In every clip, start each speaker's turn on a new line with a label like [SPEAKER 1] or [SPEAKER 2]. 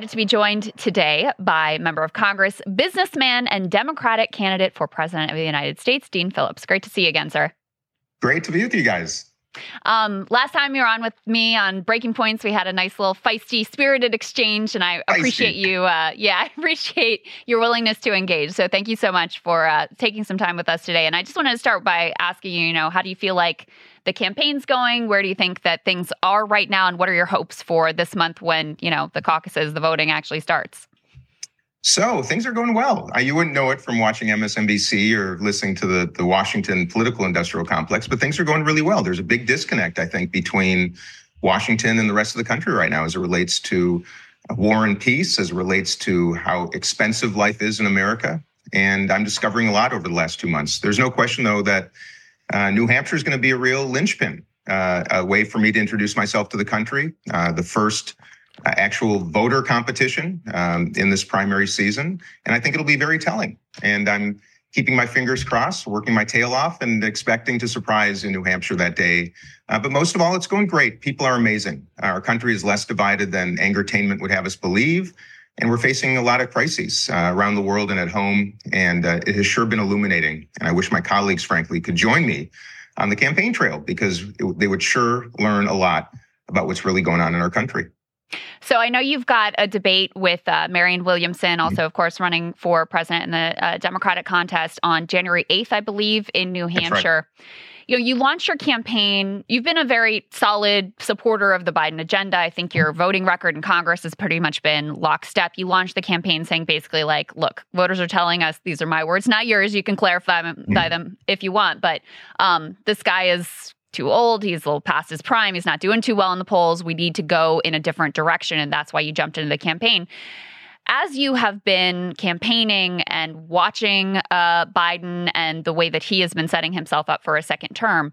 [SPEAKER 1] excited to be joined today by member of Congress, businessman, and Democratic candidate for President of the United States, Dean Phillips. Great to see you again, sir.
[SPEAKER 2] Great to be with you guys.
[SPEAKER 1] Um, last time you were on with me on Breaking Points, we had a nice little feisty, spirited exchange, and I appreciate feisty. you. Uh, yeah, I appreciate your willingness to engage. So thank you so much for uh, taking some time with us today. And I just wanted to start by asking you, you know, how do you feel like the campaign's going? Where do you think that things are right now, and what are your hopes for this month when you know the caucuses, the voting actually starts?
[SPEAKER 2] So things are going well. You wouldn't know it from watching MSNBC or listening to the, the Washington political industrial complex, but things are going really well. There's a big disconnect, I think, between Washington and the rest of the country right now as it relates to war and peace, as it relates to how expensive life is in America. And I'm discovering a lot over the last two months. There's no question, though, that uh, New Hampshire is going to be a real linchpin, uh, a way for me to introduce myself to the country. Uh, the first uh, actual voter competition um, in this primary season. And I think it'll be very telling. And I'm keeping my fingers crossed, working my tail off, and expecting to surprise in New Hampshire that day. Uh, but most of all, it's going great. People are amazing. Our country is less divided than angertainment would have us believe. And we're facing a lot of crises uh, around the world and at home. And uh, it has sure been illuminating. And I wish my colleagues, frankly, could join me on the campaign trail because it, they would sure learn a lot about what's really going on in our country.
[SPEAKER 1] So I know you've got a debate with uh, Marianne Williamson, mm-hmm. also, of course, running for president in the uh, Democratic contest on January 8th, I believe, in New Hampshire. Right. You know, you launched your campaign. You've been a very solid supporter of the Biden agenda. I think your voting record in Congress has pretty much been lockstep. You launched the campaign saying basically, like, look, voters are telling us these are my words, not yours. You can clarify them, mm-hmm. them if you want, but um, this guy is too old. He's a little past his prime. He's not doing too well in the polls. We need to go in a different direction. And that's why you jumped into the campaign. As you have been campaigning and watching uh, Biden and the way that he has been setting himself up for a second term,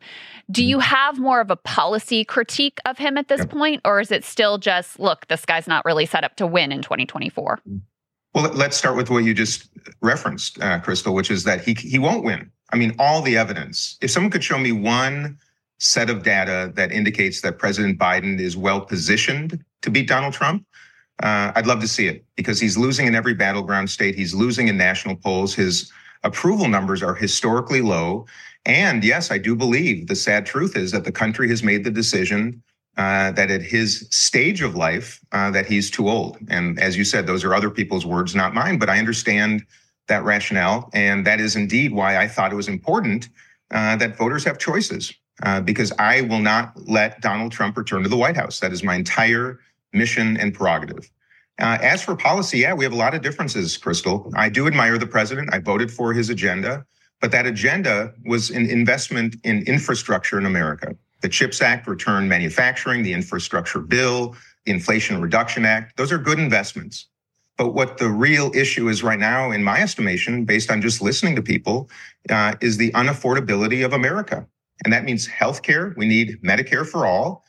[SPEAKER 1] do you have more of a policy critique of him at this point, or is it still just, look, this guy's not really set up to win in 2024?
[SPEAKER 2] Well, let's start with what you just referenced, uh, Krystal, which is that he he won't win. I mean, all the evidence. If someone could show me one set of data that indicates that President Biden is well positioned to beat Donald Trump, uh, I'd love to see it because he's losing in every battleground state. He's losing in national polls. His approval numbers are historically low. And yes, I do believe the sad truth is that the country has made the decision uh, that at his stage of life, uh, that he's too old. And as you said, those are other people's words, not mine. But I understand that rationale, and that is indeed why I thought it was important uh, that voters have choices uh, because I will not let Donald Trump return to the White House. That is my entire mission and prerogative. Uh, as for policy, yeah, we have a lot of differences, Krystal. I do admire the president. I voted for his agenda, but that agenda was an investment in infrastructure in America. The CHIPS Act returned manufacturing, the infrastructure bill, the Inflation Reduction Act. Those are good investments. But what the real issue is right now, in my estimation, based on just listening to people, uh, is the unaffordability of America. And that means healthcare. We need Medicare for all.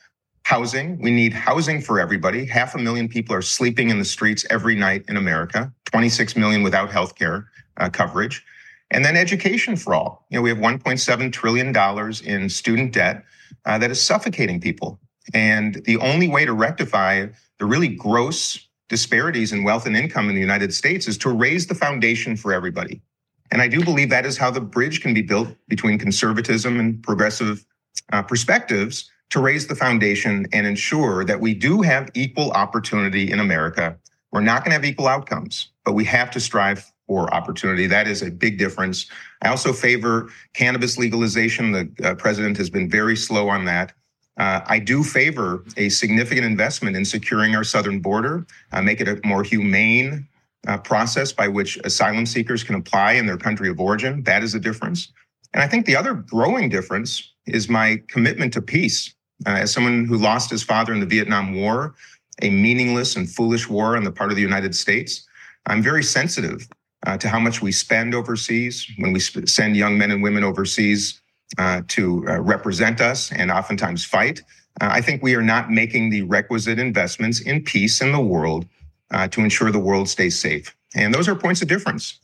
[SPEAKER 2] Housing. We need housing for everybody. Half a million people are sleeping in the streets every night in America. 26 million without healthcare uh, coverage. And then education for all. You know, we have 1.7 trillion dollars in student debt uh, that is suffocating people. And the only way to rectify the really gross disparities in wealth and income in the United States is to raise the foundation for everybody. And I do believe that is how the bridge can be built between conservatism and progressive uh, perspectives to raise the foundation and ensure that we do have equal opportunity in America. We're not going to have equal outcomes, but we have to strive for opportunity. That is a big difference. I also favor cannabis legalization. The uh, president has been very slow on that. Uh, I do favor a significant investment in securing our southern border, uh, make it a more humane uh, process by which asylum seekers can apply in their country of origin. That is a difference. And I think the other growing difference is my commitment to peace. Uh, as someone who lost his father in the Vietnam War, a meaningless and foolish war on the part of the United States, I'm very sensitive uh, to how much we spend overseas when we sp- send young men and women overseas uh, to uh, represent us and oftentimes fight. Uh, I think we are not making the requisite investments in peace in the world uh, to ensure the world stays safe. And those are points of difference.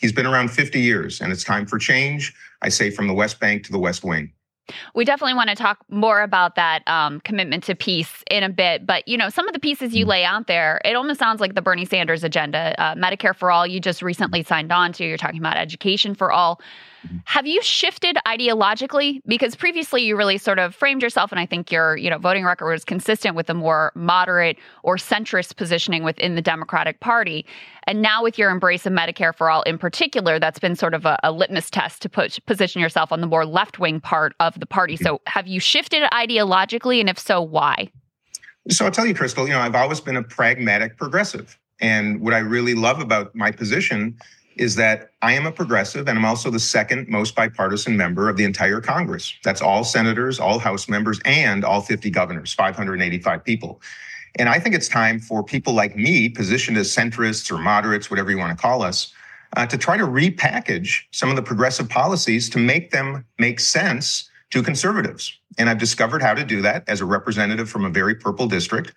[SPEAKER 2] He's been around 50 years, and it's time for change. I say from the West Bank to the West Wing.
[SPEAKER 1] We definitely want to talk more about that um, commitment to peace in a bit. But, you know, some of the pieces you mm. lay out there, it almost sounds like the Bernie Sanders agenda. Uh, Medicare for all, you just recently signed on to. You're talking about education for all. Have you shifted ideologically? Because previously you really sort of framed yourself, and I think your you know voting record was consistent with a more moderate or centrist positioning within the Democratic Party. And now with your embrace of Medicare for all in particular, that's been sort of a, a litmus test to put, position yourself on the more left wing part of the party. So have you shifted ideologically, and if so, why?
[SPEAKER 2] So I'll tell you, Krystal. You know, I've always been a pragmatic progressive. And what I really love about my position is that I am a progressive and I'm also the second most bipartisan member of the entire Congress. That's all senators, all House members, and all 50 governors, 585 people. And I think it's time for people like me, positioned as centrists or moderates, whatever you want to call us, uh, to try to repackage some of the progressive policies to make them make sense to conservatives. And I've discovered how to do that as a representative from a very purple district.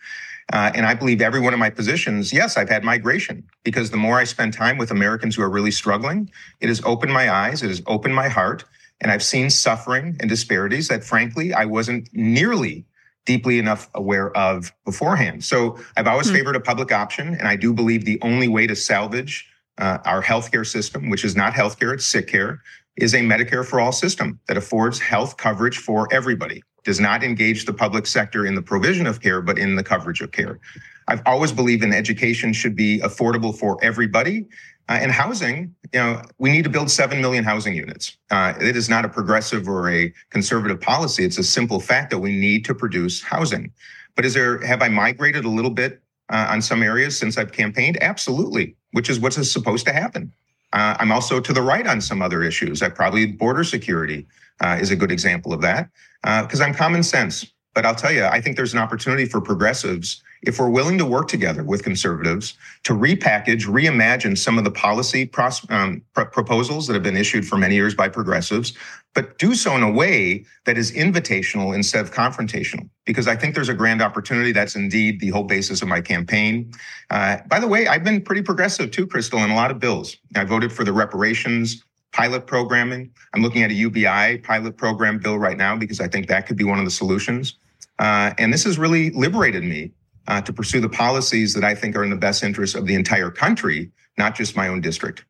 [SPEAKER 2] Uh, and I believe every one of my positions, yes, I've had migration because the more I spend time with Americans who are really struggling, it has opened my eyes, it has opened my heart, and I've seen suffering and disparities that, frankly, I wasn't nearly deeply enough aware of beforehand. So I've always mm-hmm. favored a public option, and I do believe the only way to salvage uh, our healthcare system, which is not healthcare, it's sick care, is a Medicare for all system that affords health coverage for everybody does not engage the public sector in the provision of care, but in the coverage of care. I've always believed in education should be affordable for everybody. Uh, and housing, you know, we need to build 7 million housing units. Uh, it is not a progressive or a conservative policy. It's a simple fact that we need to produce housing. But is there, have I migrated a little bit uh, on some areas since I've campaigned? Absolutely, which is what's supposed to happen. Uh, I'm also to the right on some other issues. I probably border security uh, is a good example of that because uh, I'm common sense. But I'll tell you, I think there's an opportunity for progressives if we're willing to work together with conservatives to repackage, reimagine some of the policy pros- um, pr- proposals that have been issued for many years by progressives, but do so in a way that is invitational instead of confrontational. Because I think there's a grand opportunity. That's indeed the whole basis of my campaign. Uh, by the way, I've been pretty progressive too, Krystal, in a lot of bills. I voted for the reparations pilot programming. I'm looking at a UBI pilot program bill right now because I think that could be one of the solutions. Uh, and this has really liberated me uh, to pursue the policies that I think are in the best interest of the entire country, not just my own district.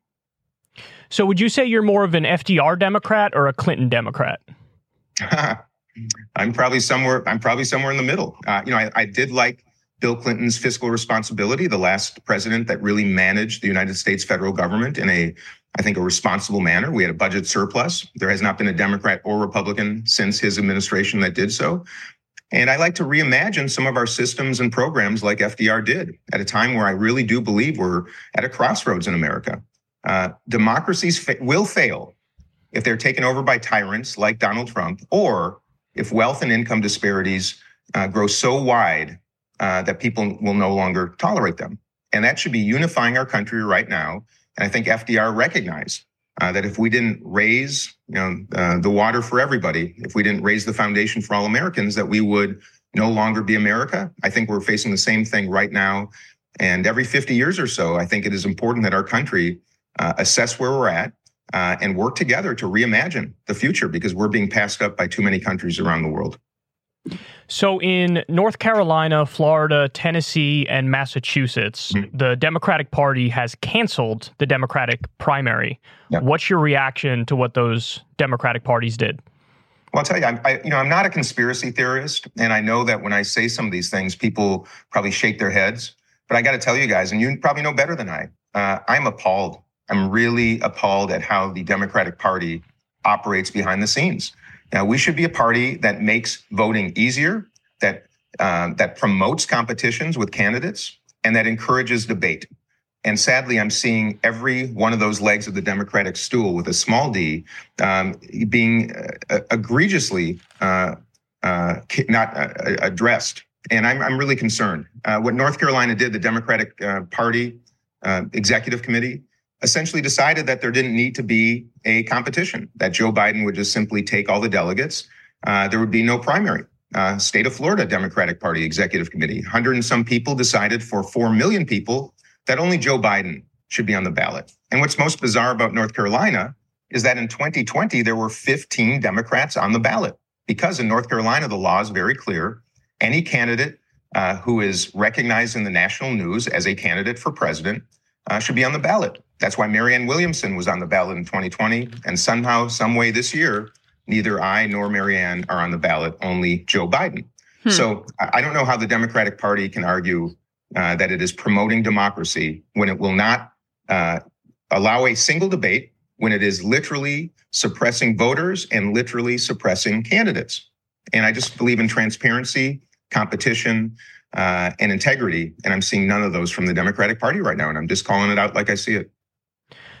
[SPEAKER 3] So, would you say you're more of an FDR Democrat or a Clinton Democrat?
[SPEAKER 2] I'm probably somewhere. I'm probably somewhere in the middle. Uh, you know, I, I did like Bill Clinton's fiscal responsibility, the last president that really managed the United States federal government in a I think, a responsible manner. We had a budget surplus. There has not been a Democrat or Republican since his administration that did so. And I like to reimagine some of our systems and programs like FDR did at a time where I really do believe we're at a crossroads in America. Uh, democracies fa- will fail if they're taken over by tyrants like Donald Trump, or if wealth and income disparities uh, grow so wide uh, that people will no longer tolerate them. And that should be unifying our country right now and I think FDR recognized uh, that if we didn't raise, you know, uh, the water for everybody, if we didn't raise the foundation for all Americans, that we would no longer be America. I think we're facing the same thing right now. And every 50 years or so, I think it is important that our country uh, assess where we're at uh, and work together to reimagine the future because we're being passed up by too many countries around the world.
[SPEAKER 3] So, in North Carolina, Florida, Tennessee, and Massachusetts, mm-hmm. the Democratic Party has canceled the Democratic primary. Yep. What's your reaction to what those Democratic parties did?
[SPEAKER 2] Well, I'll tell you, I'm, I, you know, I'm not a conspiracy theorist, and I know that when I say some of these things, people probably shake their heads. But I got to tell you guys, and you probably know better than I. Uh, I'm appalled. I'm really appalled at how the Democratic Party operates behind the scenes. Now, we should be a party that makes voting easier, that uh, that promotes competitions with candidates, and that encourages debate. And sadly, I'm seeing every one of those legs of the Democratic stool with a small d um, being uh, egregiously uh, uh not uh, addressed. And I'm, I'm really concerned. Uh, what North Carolina did, the Democratic Party Executive Committee, essentially decided that there didn't need to be a competition, that Joe Biden would just simply take all the delegates. Uh, there would be no primary. Uh, state of Florida Democratic Party Executive Committee, 100 and some people decided for 4 million people that only Joe Biden should be on the ballot. And what's most bizarre about North Carolina is that in 2020, there were 15 Democrats on the ballot. Because in North Carolina, the law is very clear. Any candidate uh, who is recognized in the national news as a candidate for president uh, should be on the ballot. That's why Marianne Williamson was on the ballot in 2020. And somehow, some way this year, neither I nor Marianne are on the ballot, only Joe Biden. Hmm. So I don't know how the Democratic Party can argue uh, that it is promoting democracy when it will not uh, allow a single debate, when it is literally suppressing voters and literally suppressing candidates. And I just believe in transparency, competition, uh, and integrity. And I'm seeing none of those from the Democratic Party right now. And I'm just calling it out like I see it.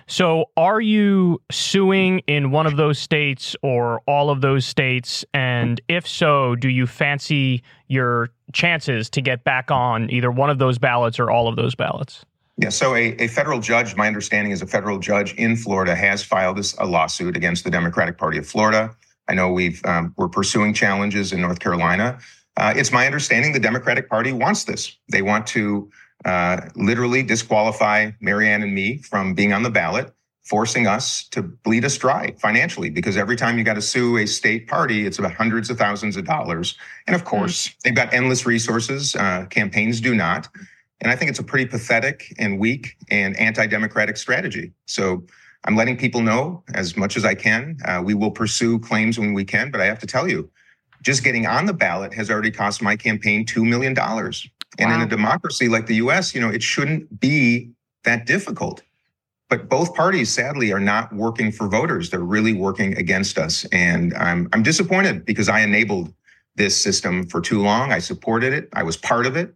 [SPEAKER 3] So, are you suing in one of those states or all of those states? And if so, do you fancy your chances to get back on either one of those ballots or all of those ballots?
[SPEAKER 2] Yeah, so a, a federal judge, my understanding is a federal judge in Florida has filed this, a lawsuit against the Democratic Party of Florida. I know we've um, we're pursuing challenges in North Carolina. Uh, it's my understanding the Democratic Party wants this. They want to uh, literally disqualify Marianne and me from being on the ballot, forcing us to bleed us dry financially. Because every time you got to sue a state party, it's about hundreds of thousands of dollars. And of course, mm. they've got endless resources. Uh, campaigns do not. And I think it's a pretty pathetic and weak and anti-democratic strategy. So I'm letting people know as much as I can. Uh, we will pursue claims when we can, but I have to tell you, just getting on the ballot has already cost my campaign $2 million. And wow. in a democracy like the US, you know, it shouldn't be that difficult. But both parties, sadly, are not working for voters. They're really working against us. And I'm, I'm disappointed because I enabled this system for too long. I supported it. I was part of it.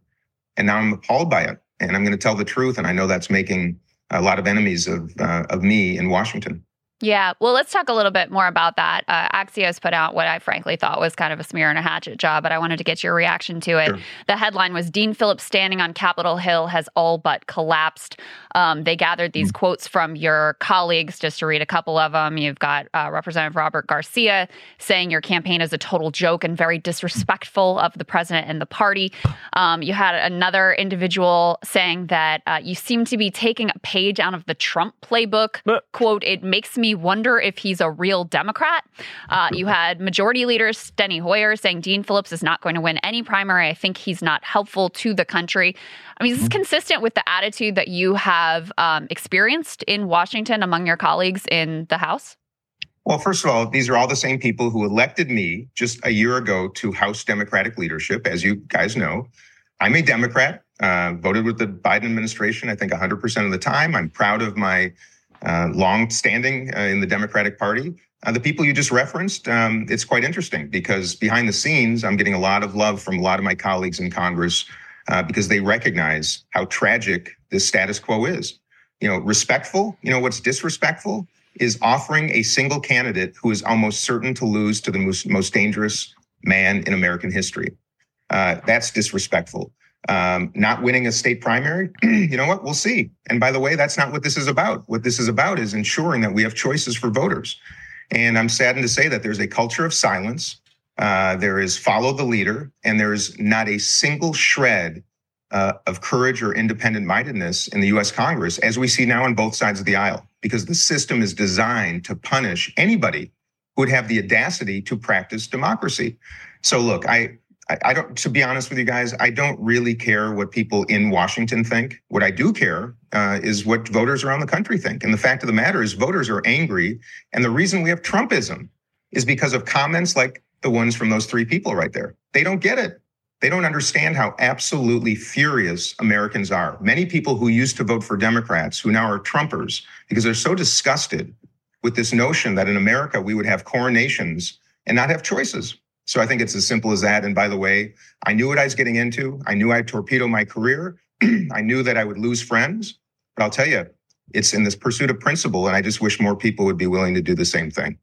[SPEAKER 2] And now I'm appalled by it. And I'm going to tell the truth. And I know that's making a lot of enemies of, uh, of me in Washington.
[SPEAKER 1] Yeah, well, let's talk a little bit more about that. Uh, Axios put out what I frankly thought was kind of a smear and a hatchet job, but I wanted to get your reaction to it. Sure. The headline was Dean Phillips standing on Capitol Hill has all but collapsed. Um, they gathered these mm-hmm. quotes from your colleagues, just to read a couple of them. You've got uh, Representative Robert Garcia saying your campaign is a total joke and very disrespectful of the president and the party. Um, you had another individual saying that uh, you seem to be taking a page out of the Trump playbook. But- Quote, it makes me me wonder if he's a real Democrat. Uh, you had Majority Leader Steny Hoyer saying Dean Phillips is not going to win any primary. I think he's not helpful to the country. I mean, this mm-hmm. consistent with the attitude that you have um, experienced in Washington among your colleagues in the House?
[SPEAKER 2] Well, first of all, these are all the same people who elected me just a year ago to House Democratic leadership, as you guys know. I'm a Democrat, uh, voted with the Biden administration, I think 100% of the time. I'm proud of my uh, long standing uh, in the Democratic Party. Uh, the people you just referenced, um, it's quite interesting because behind the scenes, I'm getting a lot of love from a lot of my colleagues in Congress uh, because they recognize how tragic this status quo is. You know, respectful, you know, what's disrespectful is offering a single candidate who is almost certain to lose to the most, most dangerous man in American history. Uh, that's disrespectful um, not winning a state primary, you know what? We'll see. And by the way, that's not what this is about. What this is about is ensuring that we have choices for voters. And I'm saddened to say that there's a culture of silence. Uh, there is follow the leader, and there's not a single shred uh, of courage or independent mindedness in the US Congress, as we see now on both sides of the aisle, because the system is designed to punish anybody who would have the audacity to practice democracy. So, look, I, I, I, don't, to be honest with you guys, I don't really care what people in Washington think. What I do care uh, is what voters around the country think. And the fact of the matter is, voters are angry. And the reason we have Trumpism is because of comments like the ones from those three people right there. They don't get it. They don't understand how absolutely furious Americans are. Many people who used to vote for Democrats who now are Trumpers because they're so disgusted with this notion that in America we would have coronations and not have choices. So I think it's as simple as that. And by the way, I knew what I was getting into. I knew I'd torpedo my career. I knew that I would lose friends. But I'll tell you, it's in this pursuit of principle. And I just wish more people would be willing to do the same thing.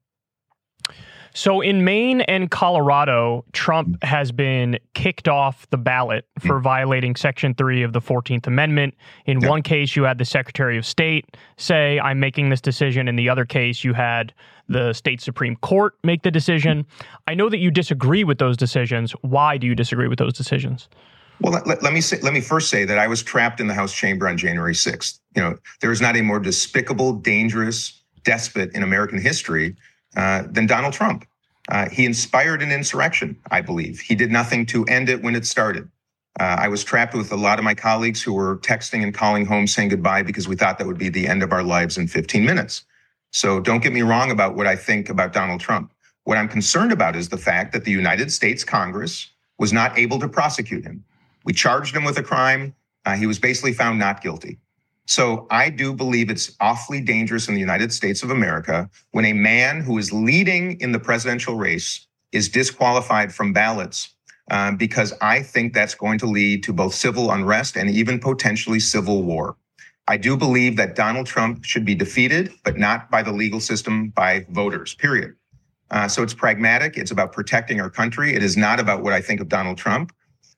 [SPEAKER 3] So in Maine and Colorado, Trump has been kicked off the ballot for mm. violating Section 3 of the 14th Amendment. In yeah. one case, you had the Secretary of State say, I'm making this decision. In the other case, you had the state Supreme Court make the decision. I know that you disagree with those decisions. Why do you disagree with those decisions?
[SPEAKER 2] Well, let, let, me say, let me first say that I was trapped in the House chamber on January 6th. You know, there is not a more despicable, dangerous despot in American history uh, than Donald Trump. Uh, he inspired an insurrection, I believe. He did nothing to end it when it started. Uh, I was trapped with a lot of my colleagues who were texting and calling home saying goodbye because we thought that would be the end of our lives in 15 minutes. So don't get me wrong about what I think about Donald Trump. What I'm concerned about is the fact that the United States Congress was not able to prosecute him. We charged him with a crime. Uh, he was basically found not guilty. So I do believe it's awfully dangerous in the United States of America when a man who is leading in the presidential race is disqualified from ballots um, because I think that's going to lead to both civil unrest and even potentially civil war. I do believe that Donald Trump should be defeated, but not by the legal system, by voters, period. Uh, so it's pragmatic. It's about protecting our country. It is not about what I think of Donald Trump.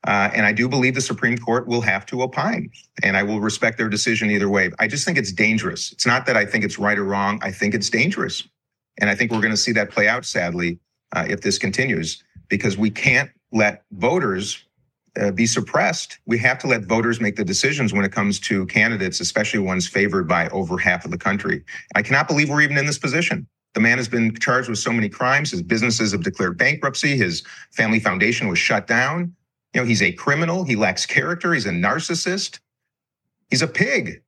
[SPEAKER 2] Uh, and I do believe the Supreme Court will have to opine, and I will respect their decision either way. I just think it's dangerous. It's not that I think it's right or wrong. I think it's dangerous. And I think we're going to see that play out, sadly, uh, if this continues, because we can't let voters uh, be suppressed. We have to let voters make the decisions when it comes to candidates, especially ones favored by over half of the country. I cannot believe we're even in this position. The man has been charged with so many crimes. His businesses have declared bankruptcy. His family foundation was shut down. Know, he's a criminal. He lacks character. He's a narcissist. He's a pig.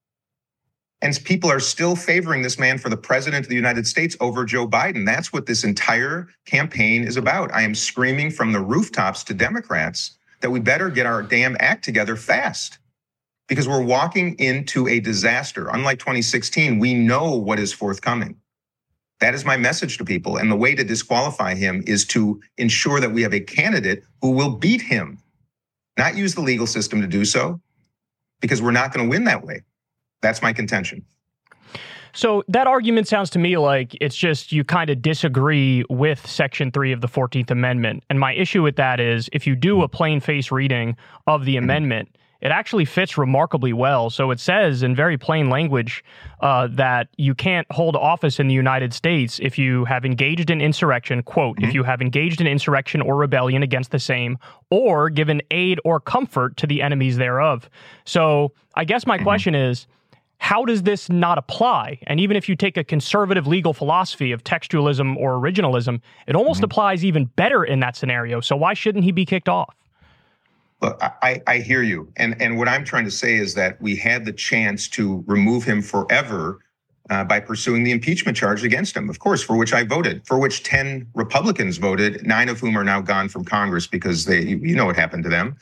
[SPEAKER 2] And people are still favoring this man for the president of the United States over Joe Biden. That's what this entire campaign is about. I am screaming from the rooftops to Democrats that we better get our damn act together fast because we're walking into a disaster. Unlike 2016, we know what is forthcoming. That is my message to people. And the way to disqualify him is to ensure that we have a candidate who will beat him not use the legal system to do so, because we're not going to win that way. That's my contention.
[SPEAKER 3] So that argument sounds to me like it's just you kind of disagree with Section 3 of the 14th Amendment. And my issue with that is if you do a plain face reading of the mm-hmm. amendment, it actually fits remarkably well. So it says in very plain language uh, that you can't hold office in the United States if you have engaged in insurrection, quote, mm-hmm. if you have engaged in insurrection or rebellion against the same, or given aid or comfort to the enemies thereof. So I guess my mm-hmm. question is, how does this not apply? And even if you take a conservative legal philosophy of textualism or originalism, it almost mm-hmm. applies even better in that scenario. So why shouldn't he be kicked off?
[SPEAKER 2] Look, I, I hear you. And, and what I'm trying to say is that we had the chance to remove him forever uh, by pursuing the impeachment charge against him, of course, for which I voted, for which 10 Republicans voted, nine of whom are now gone from Congress because they, you know what happened to them.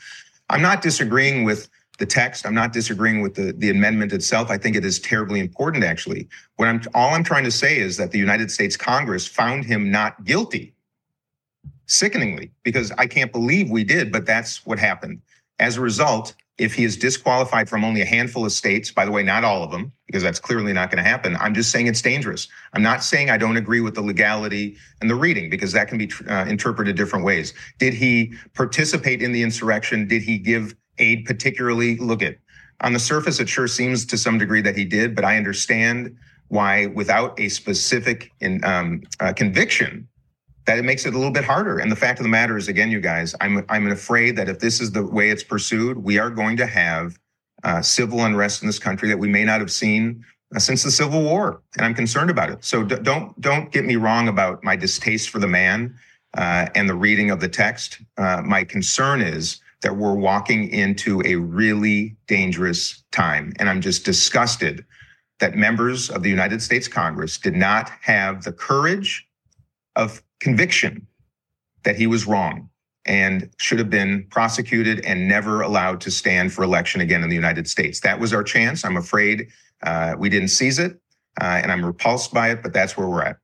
[SPEAKER 2] I'm not disagreeing with the text. I'm not disagreeing with the, the amendment itself. I think it is terribly important, actually. What I'm all I'm trying to say is that the United States Congress found him not guilty sickeningly because I can't believe we did, but that's what happened. As a result, if he is disqualified from only a handful of states, by the way, not all of them, because that's clearly not going to happen, I'm just saying it's dangerous. I'm not saying I don't agree with the legality and the reading, because that can be uh, interpreted different ways. Did he participate in the insurrection? Did he give aid particularly? Look at on the surface, it sure seems to some degree that he did, but I understand why, without a specific in, um, uh, conviction, that it makes it a little bit harder. And the fact of the matter is, again, you guys, I'm I'm afraid that if this is the way it's pursued, we are going to have uh, civil unrest in this country that we may not have seen uh, since the Civil War, and I'm concerned about it. So d- don't don't get me wrong about my distaste for the man uh, and the reading of the text. Uh, my concern is that we're walking into a really dangerous time, and I'm just disgusted that members of the United States Congress did not have the courage of conviction that he was wrong and should have been prosecuted and never allowed to stand for election again in the United States. That was our chance. I'm afraid uh, we didn't seize it, uh, and I'm repulsed by it, but that's where we're at.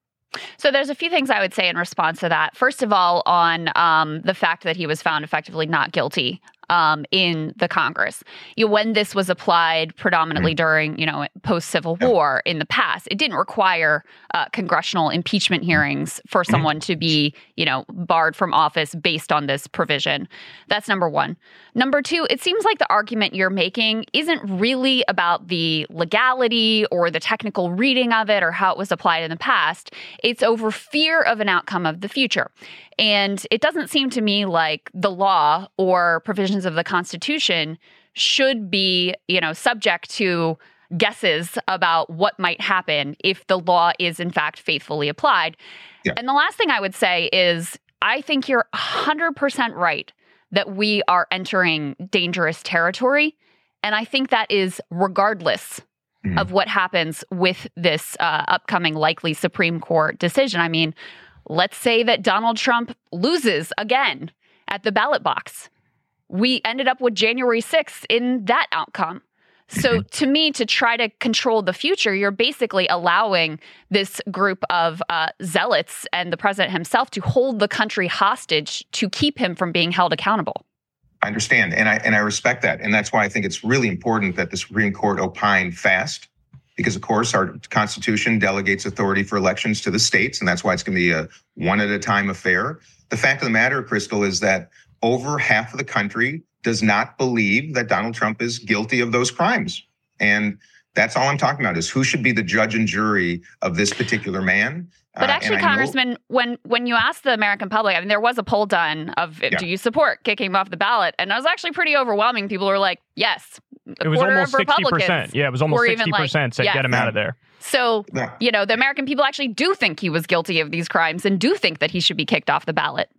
[SPEAKER 1] So there's a few things I would say in response to that. First of all, on um, the fact that he was found effectively not guilty um, in the Congress. You know, when this was applied predominantly mm-hmm. during, you know, post Civil War in the past, it didn't require uh, congressional impeachment hearings for mm-hmm. someone to be, you know, barred from office based on this provision. That's number one. Number two, it seems like the argument you're making isn't really about the legality or the technical reading of it or how it was applied in the past. It's over fear of an outcome of the future. And it doesn't seem to me like the law or provisions of the Constitution should be, you know, subject to guesses about what might happen if the law is in fact faithfully applied. Yeah. And the last thing I would say is I think you're 100% right that we are entering dangerous territory. And I think that is regardless mm. of what happens with this uh, upcoming likely Supreme Court decision. I mean, let's say that Donald Trump loses again at the ballot box. We ended up with January 6th in that outcome. So, mm-hmm. to me, to try to control the future, you're basically allowing this group of uh, zealots and the president himself to hold the country hostage to keep him from being held accountable.
[SPEAKER 2] I understand, and I and I respect that, and that's why I think it's really important that the Supreme Court opine fast, because of course our Constitution delegates authority for elections to the states, and that's why it's going to be a one at a time affair. The fact of the matter, Krystal, is that over half of the country does not believe that Donald Trump is guilty of those crimes. And that's all I'm talking about is who should be the judge and jury of this particular man.
[SPEAKER 1] But uh, actually, Congressman, know, when when you asked the American public, I mean, there was a poll done of yeah. do you support kicking him off the ballot, and it was actually pretty overwhelming. People were like, yes.
[SPEAKER 3] A it was almost sixty percent. Yeah, it was almost sixty percent said yes. get him out of there.
[SPEAKER 1] So, yeah. you know, the American people actually do think he was guilty of these crimes and do think that he should be kicked off the ballot.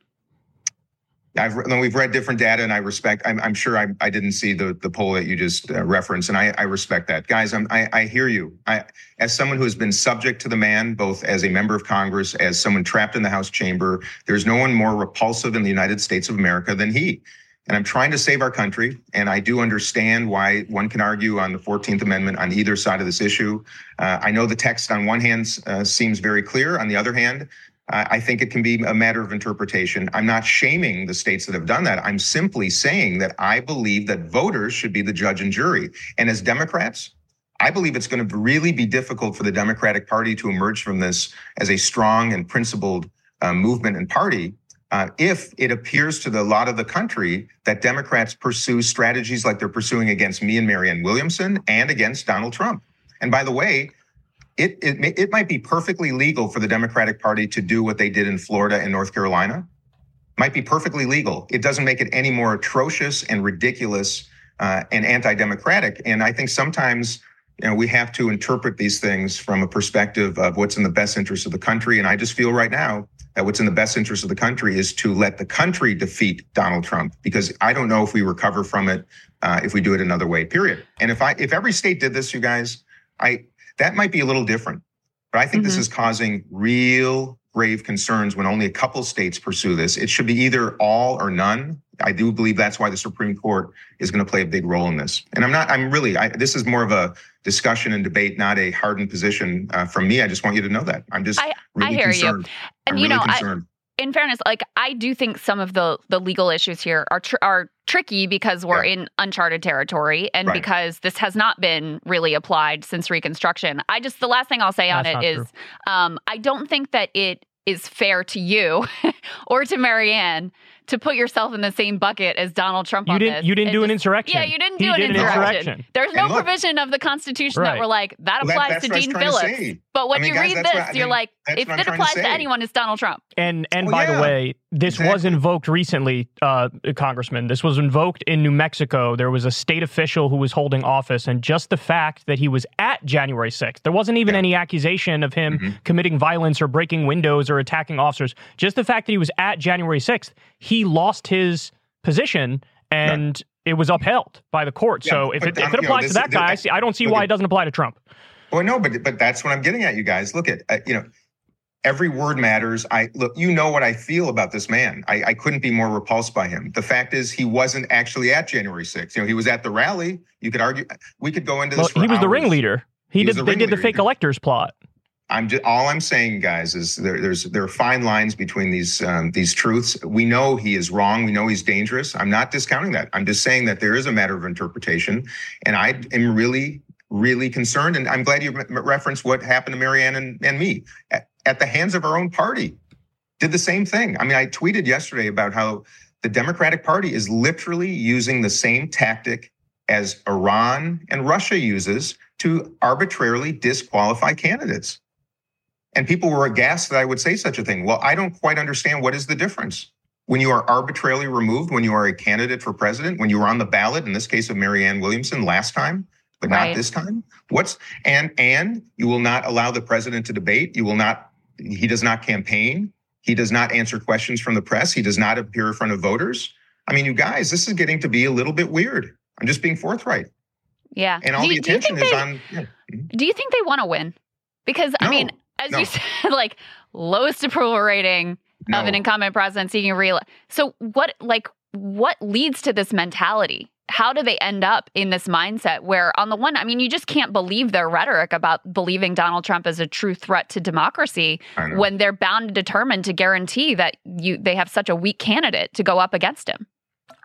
[SPEAKER 2] I've we've read different data, and I respect. I'm, I'm sure I, I didn't see the the poll that you just uh, referenced, and I, I respect that, guys. I'm, I I hear you. I as someone who has been subject to the man, both as a member of Congress, as someone trapped in the House chamber. There's no one more repulsive in the United States of America than he. And I'm trying to save our country, and I do understand why one can argue on the 14th Amendment on either side of this issue. Uh, I know the text on one hand uh, seems very clear. On the other hand, I think it can be a matter of interpretation. I'm not shaming the states that have done that. I'm simply saying that I believe that voters should be the judge and jury. And as Democrats, I believe it's going to really be difficult for the Democratic Party to emerge from this as a strong and principled uh, movement and party uh, if it appears to the, a lot of the country that Democrats pursue strategies like they're pursuing against me and Marianne Williamson and against Donald Trump. And by the way, it, it, it might be perfectly legal for the Democratic Party to do what they did in Florida and North Carolina. Might be perfectly legal. It doesn't make it any more atrocious and ridiculous uh, and anti-democratic. And I think sometimes you know we have to interpret these things from a perspective of what's in the best interest of the country. And I just feel right now that what's in the best interest of the country is to let the country defeat Donald Trump, because I don't know if we recover from it uh, if we do it another way. Period. And if I if every state did this, you guys, I that might be a little different. But I think mm-hmm. this is causing real grave concerns when only a couple states pursue this. It should be either all or none. I do believe that's why the Supreme Court is going to play a big role in this. And I'm not, I'm really, I, this is more of a discussion and debate, not a hardened position uh, from me. I just want you to know that. I'm just
[SPEAKER 1] I,
[SPEAKER 2] really
[SPEAKER 1] I hear
[SPEAKER 2] concerned.
[SPEAKER 1] you. And I'm you really know, concerned. I, in fairness, like I do think some of the the legal issues here are tr- are tricky because we're yeah. in uncharted territory and right. because this has not been really applied since Reconstruction. I just the last thing I'll say That's on it is um, I don't think that it is fair to you or to Marianne to put yourself in the same bucket as Donald Trump.
[SPEAKER 3] You didn't.
[SPEAKER 1] This.
[SPEAKER 3] You didn't do just, an insurrection.
[SPEAKER 1] Yeah, you didn't do an, did insurrection. an, insurrection. There's no look, provision of the Constitution right. that we're like that applies well, that, to Dean Phillips. But when I mean, you guys, read this, what, you're mean, like, if it applies to, to, anyone, it's Donald Trump.
[SPEAKER 3] And and well, by yeah, the way, this exactly. was invoked recently, uh, Congressman. This was invoked in New Mexico. There was a state official who was holding office, and just the fact that he was at January 6th, there wasn't even yeah. any accusation of him mm-hmm. committing violence or breaking windows or attacking officers. Just the fact that he was at January 6th, he lost his position and yeah. it was upheld by the court. so if it, if it applies know, this, to that guy, I, see, I don't see why at, it doesn't apply to Trump.
[SPEAKER 2] Well, no, but but that's what I'm getting at, you guys. Look at uh, you know every word matters. I look, you know what I feel about this man. I, I, couldn't be more repulsed by him. The fact is, he wasn't actually at January 6th. You know, he was at the rally. You could argue. We could go into this.
[SPEAKER 3] Well, he was
[SPEAKER 2] hours.
[SPEAKER 3] the ringleader. He, he did. The they did the fake electors plot.
[SPEAKER 2] I'm just all I'm saying, guys, is there, there's there are fine lines between these um, these truths. We know he is wrong. We know he's dangerous. I'm not discounting that. I'm just saying that there is a matter of interpretation, and I am really really concerned. And I'm glad you referenced what happened to Marianne and, and me at, the hands of our own party. Did the same thing. I mean, I tweeted yesterday about how the Democratic Party is literally using the same tactic as Iran and Russia uses to arbitrarily disqualify candidates. And people were aghast that I would say such a thing. Well, I don't quite understand what is the difference. When you are arbitrarily removed, when you are a candidate for president, when you were on the ballot, in this case of Marianne Williamson last time, but right. not this time? What's and and you will not allow the president to debate. You will not. He does not campaign. He does not answer questions from the press. He does not appear in front of voters. I mean, you guys, this is getting to be a little bit weird. I'm just being forthright.
[SPEAKER 1] Yeah.
[SPEAKER 2] And all
[SPEAKER 1] do,
[SPEAKER 2] the attention is
[SPEAKER 1] they,
[SPEAKER 2] on. Yeah. Mm-hmm.
[SPEAKER 1] Do you think they want to win? Because no, I mean, as no. you said, like lowest approval rating no. of an incumbent president seeking re. So what, like, what leads to this mentality? How do they end up in this mindset where, on the one, I mean, you just can't believe their rhetoric about believing Donald Trump is a true threat to democracy when they're bound and determined to guarantee that you they have such a weak candidate to go up against him.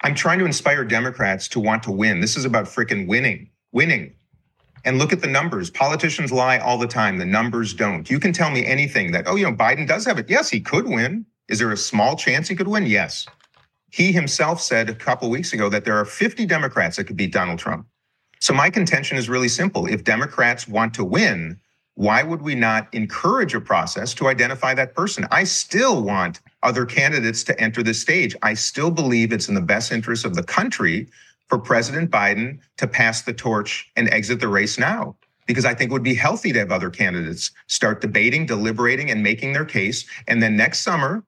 [SPEAKER 2] I'm trying to inspire Democrats to want to win. This is about freaking winning, winning. And look at the numbers. Politicians lie all the time. The numbers don't. You can tell me anything that, oh, you know, Biden does have it. Yes, he could win. Is there a small chance he could win? Yes. He himself said a couple of weeks ago that there are 50 Democrats that could beat Donald Trump. So my contention is really simple. If Democrats want to win, why would we not encourage a process to identify that person? I still want other candidates to enter the stage. I still believe it's in the best interest of the country for President Biden to pass the torch and exit the race now. Because I think it would be healthy to have other candidates start debating, deliberating, and making their case. And then next summer,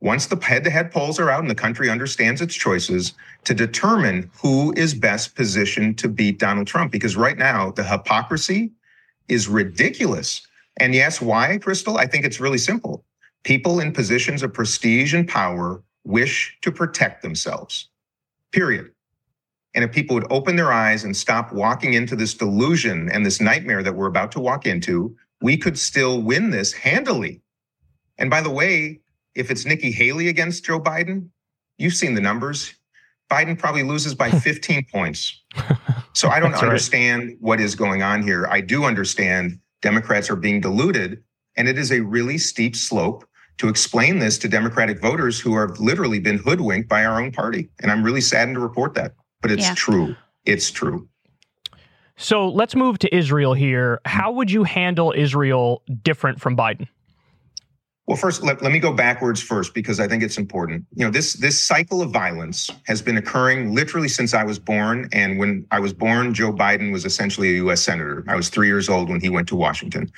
[SPEAKER 2] once the head to head polls are out and the country understands its choices, to determine who is best positioned to beat Donald Trump. Because right now, the hypocrisy is ridiculous. And yes, why, Krystal? I think it's really simple. People in positions of prestige and power wish to protect themselves, period. And if people would open their eyes and stop walking into this delusion and this nightmare that we're about to walk into, we could still win this handily. And by the way, if it's Nikki Haley against Joe Biden, you've seen the numbers. Biden probably loses by 15 points. So I don't understand right. what is going on here. I do understand Democrats are being deluded, and it is a really steep slope to explain this to Democratic voters who have literally been hoodwinked by our own party. And I'm really saddened to report that but it's yeah. true. It's true.
[SPEAKER 3] So let's move to Israel here. How would you handle Israel different from Biden?
[SPEAKER 2] Well, first, let, let me go backwards first because I think it's important. You know, this this cycle of violence has been occurring literally since I was born. And when I was born, Joe Biden was essentially a U.S. senator. I was three years old when he went to Washington.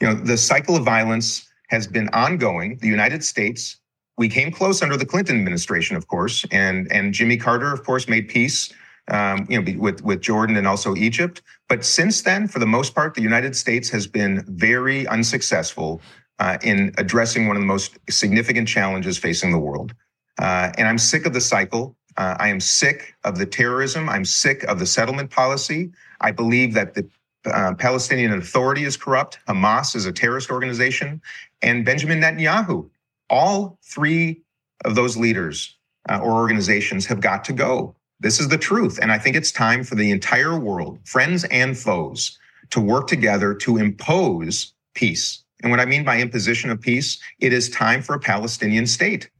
[SPEAKER 2] You know, the cycle of violence has been ongoing. The United States we came close under the Clinton administration, of course, and and Jimmy Carter, of course, made peace, um, you know, with with Jordan and also Egypt. But since then, for the most part, the United States has been very unsuccessful uh, in addressing one of the most significant challenges facing the world. Uh, and I'm sick of the cycle. Uh, I am sick of the terrorism. I'm sick of the settlement policy. I believe that the uh, Palestinian Authority is corrupt. Hamas is a terrorist organization, and Benjamin Netanyahu all three of those leaders uh, or organizations have got to go. This is the truth. And I think it's time for the entire world, friends and foes, to work together to impose peace. And what I mean by imposition of peace, it is time for a Palestinian state.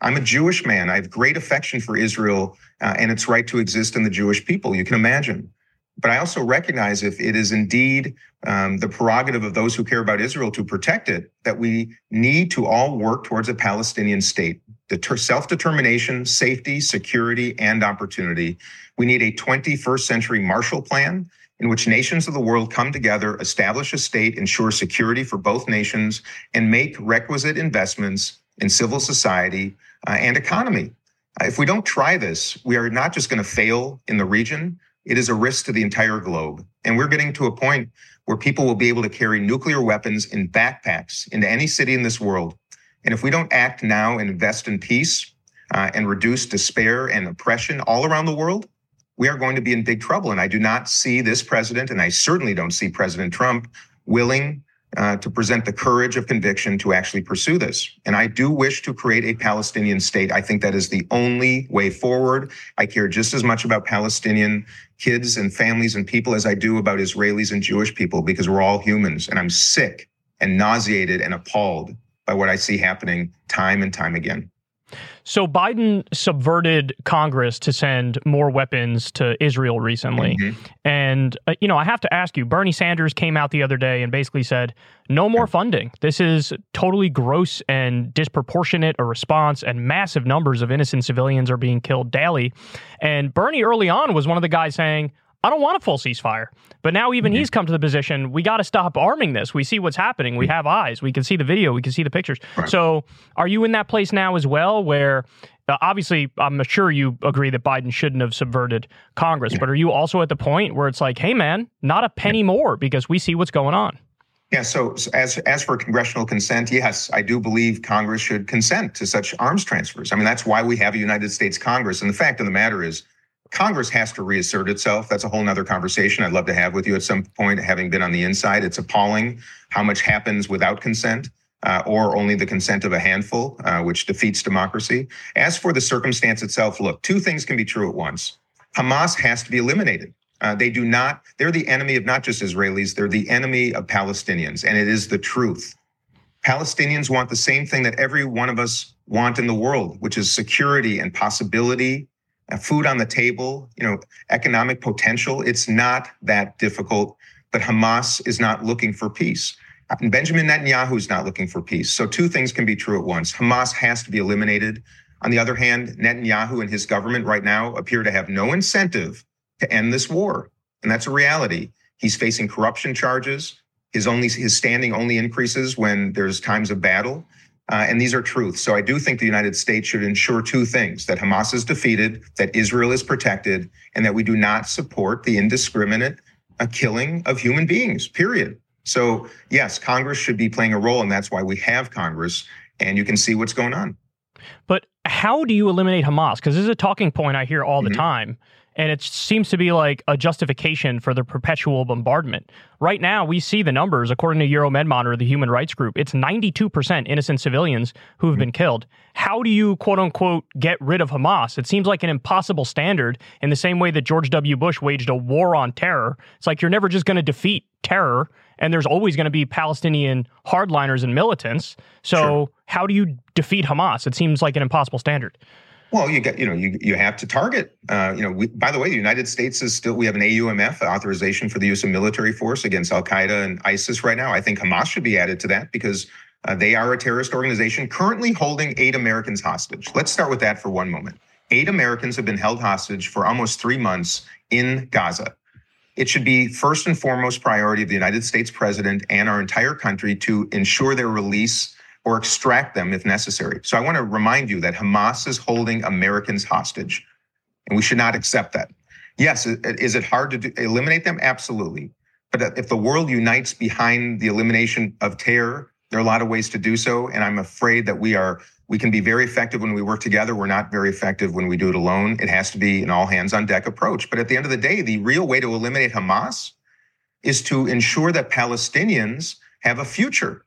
[SPEAKER 2] I'm a Jewish man. I have great affection for Israel uh, and its right to exist in the Jewish people. You can imagine. But I also recognize if it is indeed um, the prerogative of those who care about Israel to protect it, that we need to all work towards a Palestinian state. The self determination, safety, security, and opportunity. We need a 21st century Marshall Plan in which nations of the world come together, establish a state, ensure security for both nations, and make requisite investments in civil society uh, and economy. Uh, if we don't try this, we are not just going to fail in the region, it is a risk to the entire globe. And we're getting to a point where people will be able to carry nuclear weapons in backpacks into any city in this world. And if we don't act now and invest in peace uh, and reduce despair and oppression all around the world, we are going to be in big trouble. And I do not see this president, and I certainly don't see President Trump willing uh, to present the courage of conviction to actually pursue this. And I do wish to create a Palestinian state. I think that is the only way forward. I care just as much about Palestinian kids and families and people as I do about Israelis and Jewish people because we're all humans. And I'm sick and nauseated and appalled by what I see happening time and time again.
[SPEAKER 3] So Biden subverted Congress to send more weapons to Israel recently. Mm-hmm. And, uh, you know, I have to ask you Bernie Sanders came out the other day and basically said, no more funding. This is totally gross and disproportionate a response, and massive numbers of innocent civilians are being killed daily. And Bernie early on was one of the guys saying, I don't want a full ceasefire. But now even mm-hmm. he's come to the position we got to stop arming this. We see what's happening. We have eyes. We can see the video. We can see the pictures. Right. So are you in that place now as well where uh, obviously, I'm sure you agree that Biden shouldn't have subverted Congress, yeah. but are you also at the point where it's like, hey, man, not a penny yeah. more because we see what's going on?
[SPEAKER 2] Yeah. So, as as for congressional consent, yes, I do believe Congress should consent to such arms transfers. I mean, that's why we have a United States Congress. And the fact of the matter is, Congress has to reassert itself. That's a whole other conversation I'd love to have with you at some point, having been on the inside. It's appalling how much happens without consent. Uh, or only the consent of a handful, uh, which defeats democracy. As for the circumstance itself, look, two things can be true at once. Hamas has to be eliminated. Uh, they do not, they're the enemy of not just Israelis, they're the enemy of Palestinians, and it is the truth. Palestinians want the same thing that every one of us want in the world, which is security and possibility, Uh, food on the table, you know, economic potential. It's not that difficult, but Hamas is not looking for peace. And Benjamin Netanyahu is not looking for peace. So two things can be true at once. Hamas has to be eliminated. On the other hand, Netanyahu and his government right now appear to have no incentive to end this war. And that's a reality. He's facing corruption charges. His only his standing only increases when there's times of battle. Uh, and these are truths. So I do think the United States should ensure two things that Hamas is defeated, that Israel is protected, and that we do not support the indiscriminate uh, killing of human beings, period. So, yes, Congress should be playing a role, and that's why we have Congress, and you can see what's going on.
[SPEAKER 3] But how do you eliminate Hamas? Because this is a talking point I hear all the mm-hmm. time. And it seems to be like a justification for the perpetual bombardment. Right now, we see the numbers, according to Euromed Monitor, the human rights group, it's 92% innocent civilians who have mm-hmm. been killed. How do you, quote unquote, get rid of Hamas? It seems like an impossible standard in the same way that George W. Bush waged a war on terror. It's like you're never just going to defeat terror and there's always going to be Palestinian hardliners and militants. So sure. how do you defeat Hamas? It seems like an impossible standard.
[SPEAKER 2] Well, you get, you know, you you have to target. Uh, you know, we, by the way, the United States is still we have an AUMF authorization for the use of military force against Al Qaeda and ISIS right now. I think Hamas should be added to that because uh, they are a terrorist organization currently holding eight Americans hostage. Let's start with that for one moment. Eight Americans have been held hostage for almost three months in Gaza. It should be first and foremost priority of the United States president and our entire country to ensure their release or extract them if necessary. So I want to remind you that Hamas is holding Americans hostage, and we should not accept that. Yes, is it hard to do, eliminate them? Absolutely. But if the world unites behind the elimination of terror, there are a lot of ways to do so. And I'm afraid that we are we can be very effective when we work together. We're not very effective when we do it alone. It has to be an all hands on deck approach. But at the end of the day, the real way to eliminate Hamas is to ensure that Palestinians have a future.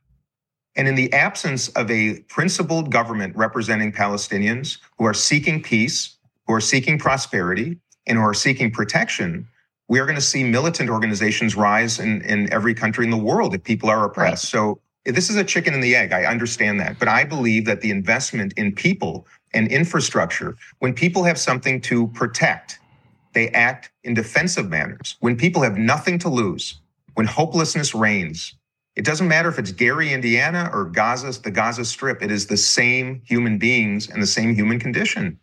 [SPEAKER 2] And in the absence of a principled government representing Palestinians who are seeking peace, who are seeking prosperity, and who are seeking protection, we are going to see militant organizations rise in, in every country in the world if people are oppressed. Right. So this is a chicken and the egg. I understand that. But I believe that the investment in people and infrastructure, when people have something to protect, they act in defensive manners. When people have nothing to lose, when hopelessness reigns, it doesn't matter if it's Gary, Indiana or Gaza, the Gaza Strip, it is the same human beings and the same human condition.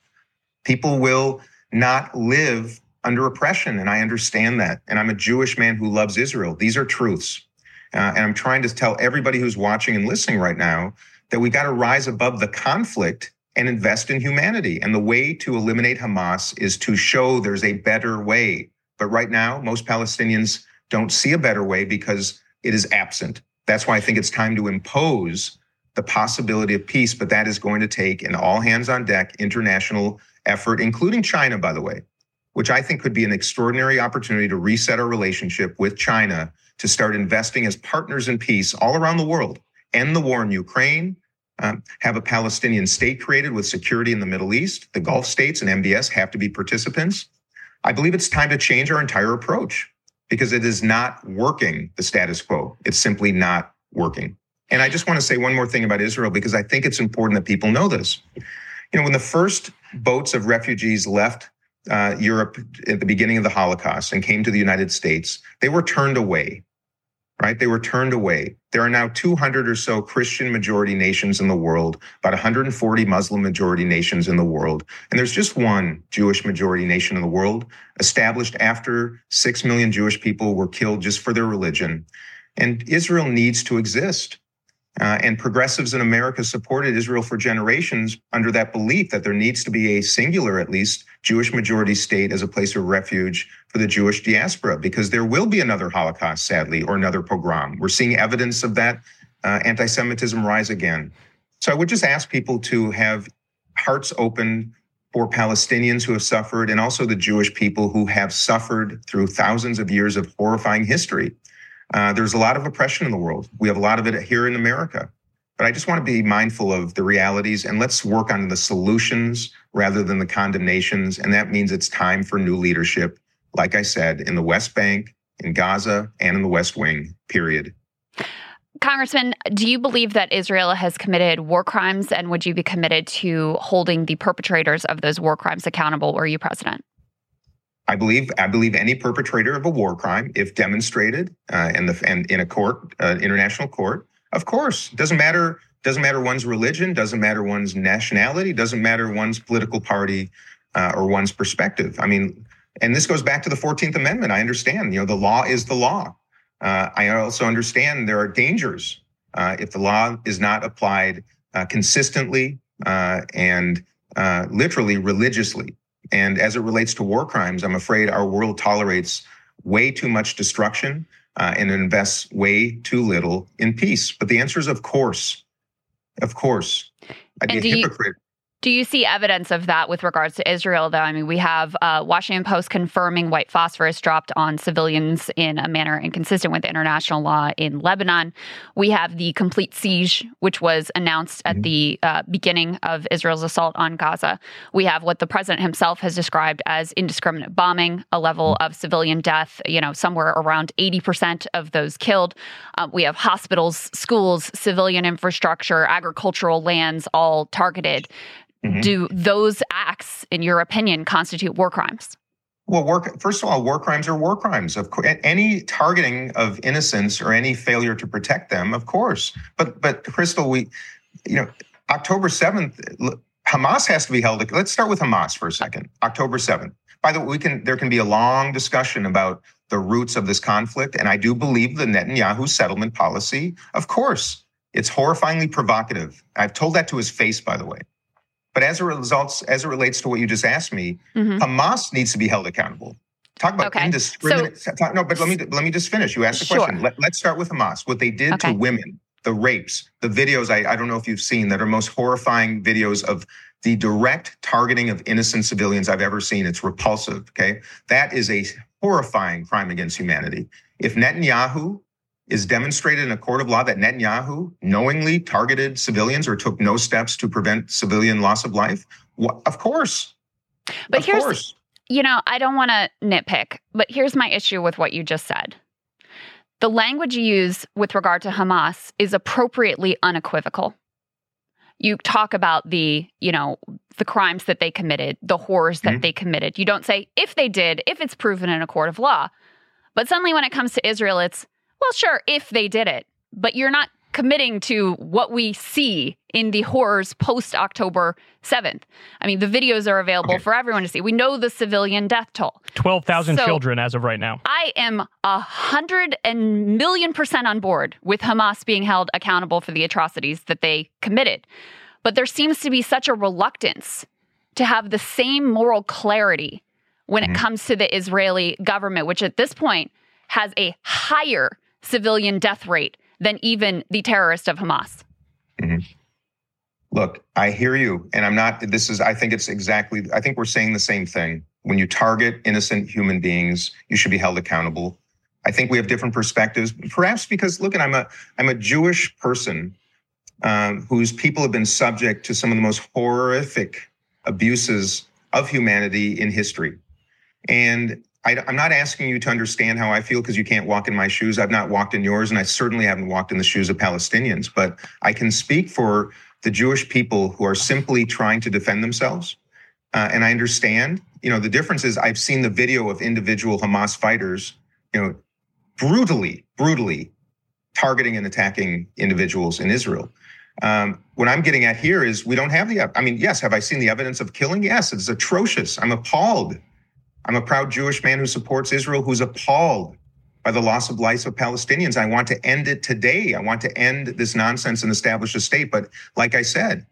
[SPEAKER 2] People will not live under oppression. And I understand that. And I'm a Jewish man who loves Israel. These are truths. Uh, and I'm trying to tell everybody who's watching and listening right now that we got to rise above the conflict and invest in humanity. And the way to eliminate Hamas is to show there's a better way. But right now, most Palestinians don't see a better way because it is absent. That's why I think it's time to impose the possibility of peace, but that is going to take an all hands on deck international effort, including China, by the way, which I think could be an extraordinary opportunity to reset our relationship with China to start investing as partners in peace all around the world, end the war in Ukraine, um, have a Palestinian state created with security in the Middle East. The Gulf states and MBS have to be participants. I believe it's time to change our entire approach because it is not working, the status quo. It's simply not working. And I just want to say one more thing about Israel because I think it's important that people know this. You know, when the first boats of refugees left uh, Europe at the beginning of the Holocaust and came to the United States, they were turned away. Right? They were turned away. There are now 200 or so Christian majority nations in the world, about 140 Muslim majority nations in the world. And there's just one Jewish majority nation in the world, established after 6 million Jewish people were killed just for their religion. And Israel needs to exist. Uh, and progressives in America supported Israel for generations under that belief that there needs to be a singular, at least, Jewish majority state as a place of refuge for the Jewish diaspora, because there will be another Holocaust, sadly, or another pogrom. We're seeing evidence of that uh, anti Semitism rise again. So I would just ask people to have hearts open for Palestinians who have suffered and also the Jewish people who have suffered through thousands of years of horrifying history. Uh, there's a lot of oppression in the world. We have a lot of it here in America. But I just want to be mindful of the realities and let's work on the solutions rather than the condemnations. And that means it's time for new leadership, like I said, in the West Bank, in Gaza, and in the West Wing, period.
[SPEAKER 1] Congressman, do you believe that Israel has committed war crimes and would you be committed to holding the perpetrators of those war crimes accountable were you president?
[SPEAKER 2] I believe I believe any perpetrator of a war crime, if demonstrated uh, in the and in a court, uh, international court, of course, doesn't matter doesn't matter one's religion, doesn't matter one's nationality, doesn't matter one's political party uh, or one's perspective. I mean, and this goes back to the Fourteenth Amendment. I understand, you know, the law is the law. Uh, I also understand there are dangers uh, if the law is not applied uh, consistently and literally religiously. And as it relates to war crimes, I'm afraid our world tolerates way too much destruction uh, and invests way too little in peace. But the answer is, of course, of course. I'd and be a hypocrite.
[SPEAKER 1] Do you see evidence of that with regards to Israel, though? I mean, we have uh, Washington Post confirming white phosphorus dropped on civilians in a manner inconsistent with international law in Lebanon. We have the complete siege, which was announced at mm-hmm. the uh, beginning of Israel's assault on Gaza. We have what the president himself has described as indiscriminate bombing, a level mm-hmm. of civilian death, you know, somewhere around 80% of those killed. Uh, we have hospitals, schools, civilian infrastructure, agricultural lands all targeted. Mm-hmm. Do those acts, in your opinion, constitute war crimes?
[SPEAKER 2] Well, work, first of all, war crimes are war crimes. Of course, any targeting of innocents or any failure to protect them, of course. But but Krystal, we, you know, October seventh, Hamas has to be held. Let's start with Hamas for a second. October seventh. By the way, we can there can be a long discussion about the roots of this conflict, and I do believe the Netanyahu settlement policy. Of course, it's horrifyingly provocative. I've told that to his face, by the way. But as a result, as it relates to what you just asked me, mm-hmm. Hamas needs to be held accountable. Talk about okay. indiscriminate. So, talk, no, but let me let me just finish. You asked the sure. question. Let, us start with Hamas. What they did okay. to women, the rapes, the videos. I, I don't know if you've seen that are most horrifying videos of the direct targeting of innocent civilians I've ever seen. It's repulsive. Okay, that is a horrifying crime against humanity. If Netanyahu is demonstrated in a court of law that Netanyahu knowingly targeted civilians or took no steps to prevent civilian loss of life? Well, of course.
[SPEAKER 1] But
[SPEAKER 2] of
[SPEAKER 1] here's,
[SPEAKER 2] course.
[SPEAKER 1] you know, I don't want to nitpick, but here's my issue with what you just said. The language you use with regard to Hamas is appropriately unequivocal. You talk about the, you know, the crimes that they committed, the horrors that mm-hmm. they committed. You don't say if they did, if it's proven in a court of law. But suddenly when it comes to Israel, it's well, sure, if they did it, but you're not committing to what we see in the horrors post October 7th. I mean, the videos are available okay. for everyone to see. We know the civilian death toll
[SPEAKER 3] 12,000 so children as of right now.
[SPEAKER 1] I am a hundred and million percent on board with Hamas being held accountable for the atrocities that they committed. But there seems to be such a reluctance to have the same moral clarity when mm-hmm. it comes to the Israeli government, which at this point has a higher civilian death rate than even the terrorist of Hamas. Mm-hmm.
[SPEAKER 2] Look, I hear you. And I'm not, this is, I think it's exactly, I think we're saying the same thing. When you target innocent human beings, you should be held accountable. I think we have different perspectives, perhaps because, look, and I'm a, I'm a Jewish person um, whose people have been subject to some of the most horrific abuses of humanity in history. And I, am not asking you to understand how I feel because you can't walk in my shoes. I've not walked in yours, and I certainly haven't walked in the shoes of Palestinians. But I can speak for the Jewish people who are simply trying to defend themselves. Uh, and I understand, you know, the difference is I've seen the video of individual Hamas fighters, you know, brutally, brutally targeting and attacking individuals in Israel. Um, what I'm getting at here is we don't have the. I mean, yes, have I seen the evidence of killing? Yes, it's atrocious. I'm appalled. I'm a proud Jewish man who supports Israel, who's appalled by the loss of lives of Palestinians. I want to end it today. I want to end this nonsense and establish a state. But like I said,